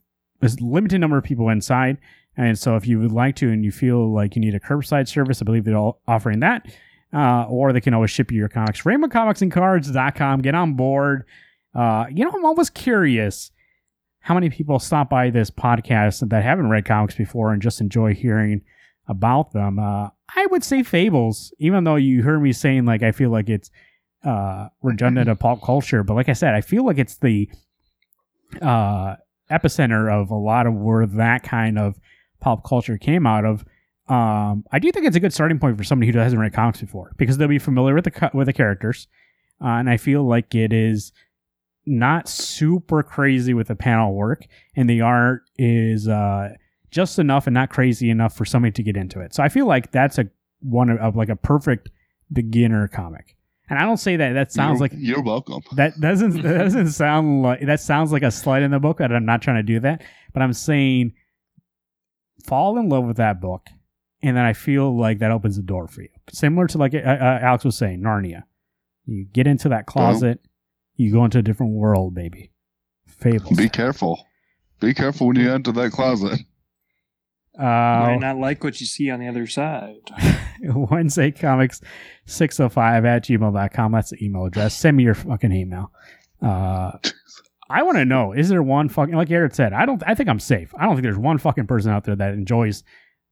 a limited number of people inside. And so if you would like to and you feel like you need a curbside service, I believe they're all offering that. Uh, or they can always ship you your comics. RainbowComicsandCards.com. Get on board. Uh, you know, I'm always curious how many people stop by this podcast that haven't read comics before and just enjoy hearing about them. Uh, I would say Fables, even though you heard me saying like I feel like it's uh, redundant of pop culture, but like I said, I feel like it's the uh, epicenter of a lot of where that kind of pop culture came out of. Um, I do think it's a good starting point for somebody who hasn't read comics before because they'll be familiar with the with the characters, uh, and I feel like it is not super crazy with the panel work, and the art is uh, just enough and not crazy enough for somebody to get into it. So I feel like that's a one of, of like a perfect beginner comic. And I don't say that. That sounds you're, like you're welcome. that doesn't that doesn't sound like that sounds like a slide in the book. And I'm not trying to do that, but I'm saying fall in love with that book, and then I feel like that opens the door for you. Similar to like uh, uh, Alex was saying, Narnia. You get into that closet, you go into a different world, baby. Fables. Be careful. Be careful when you enter that closet. Might Uh, not like what you see on the other side. Wednesday Comics 605 at gmail.com. That's the email address. Send me your fucking email. Uh, I want to know is there one fucking, like Garrett said, I don't, I think I'm safe. I don't think there's one fucking person out there that enjoys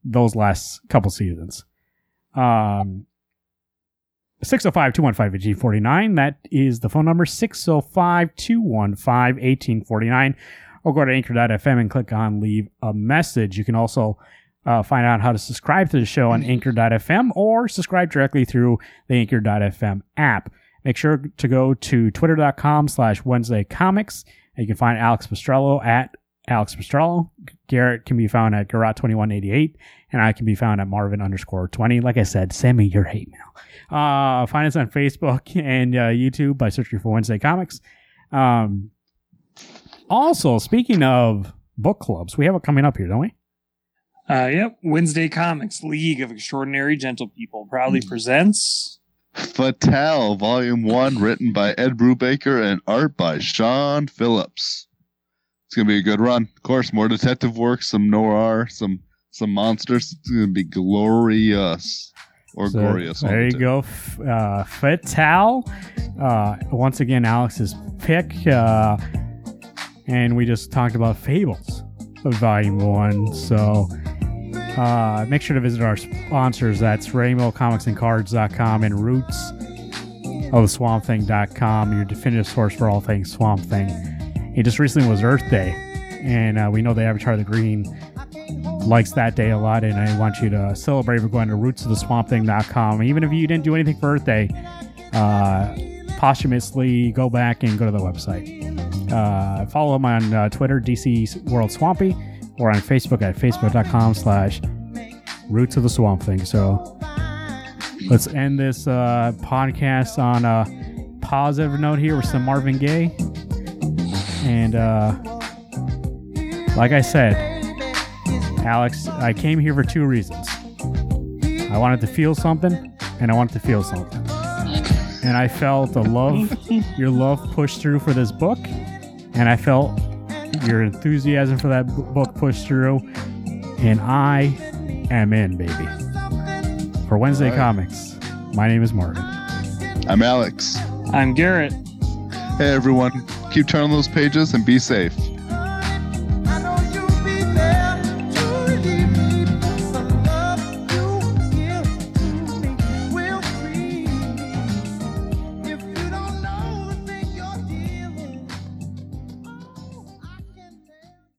those last couple seasons. Um, 605 215 G49. That is the phone number 605 215 1849. Or go to anchor.fm and click on leave a message. You can also uh, find out how to subscribe to the show on anchor.fm or subscribe directly through the anchor.fm app. Make sure to go to twitter.com slash Wednesday Comics. You can find Alex Prostrollo at Alex Prostrollo. Garrett can be found at Garrett2188, and I can be found at Marvin underscore 20. Like I said, send me your hate mail. Uh, find us on Facebook and uh, YouTube by searching for Wednesday Comics. Um, also, speaking of book clubs, we have it coming up here, don't we? Uh, yep. Wednesday Comics League of Extraordinary Gentle People proudly presents. Fatal, Volume 1, written by Ed Brubaker and art by Sean Phillips. It's going to be a good run. Of course, more detective work, some noir, some some monsters. It's going to be glorious. Or So, glorious. There you go. Uh, Fatal. Uh, once again, Alex's pick. Uh, and we just talked about Fables Volume 1. So uh, make sure to visit our sponsors. That's RainbowComicsAndCards.com and Roots of the Swamp Thing.com, your definitive source for all things Swamp Thing. It just recently was Earth Day. And uh, we know the Avatar the Green likes that day a lot, and I want you to celebrate by going to rootsoftheswampthing.com. Even if you didn't do anything for Earth Day, uh, posthumously go back and go to the website. Uh, follow him on uh, Twitter, DC World Swampy, or on Facebook at facebook.com slash roots of the swamp thing. So let's end this uh, podcast on a positive note here with some Marvin Gaye. And uh, like I said, Alex, I came here for two reasons. I wanted to feel something, and I wanted to feel something. And I felt the love, your love push through for this book, and I felt your enthusiasm for that b- book push through, and I am in, baby. For Wednesday All right. Comics, my name is Marvin. I'm Alex. I'm Garrett. Hey, everyone. Keep turning those pages and be safe.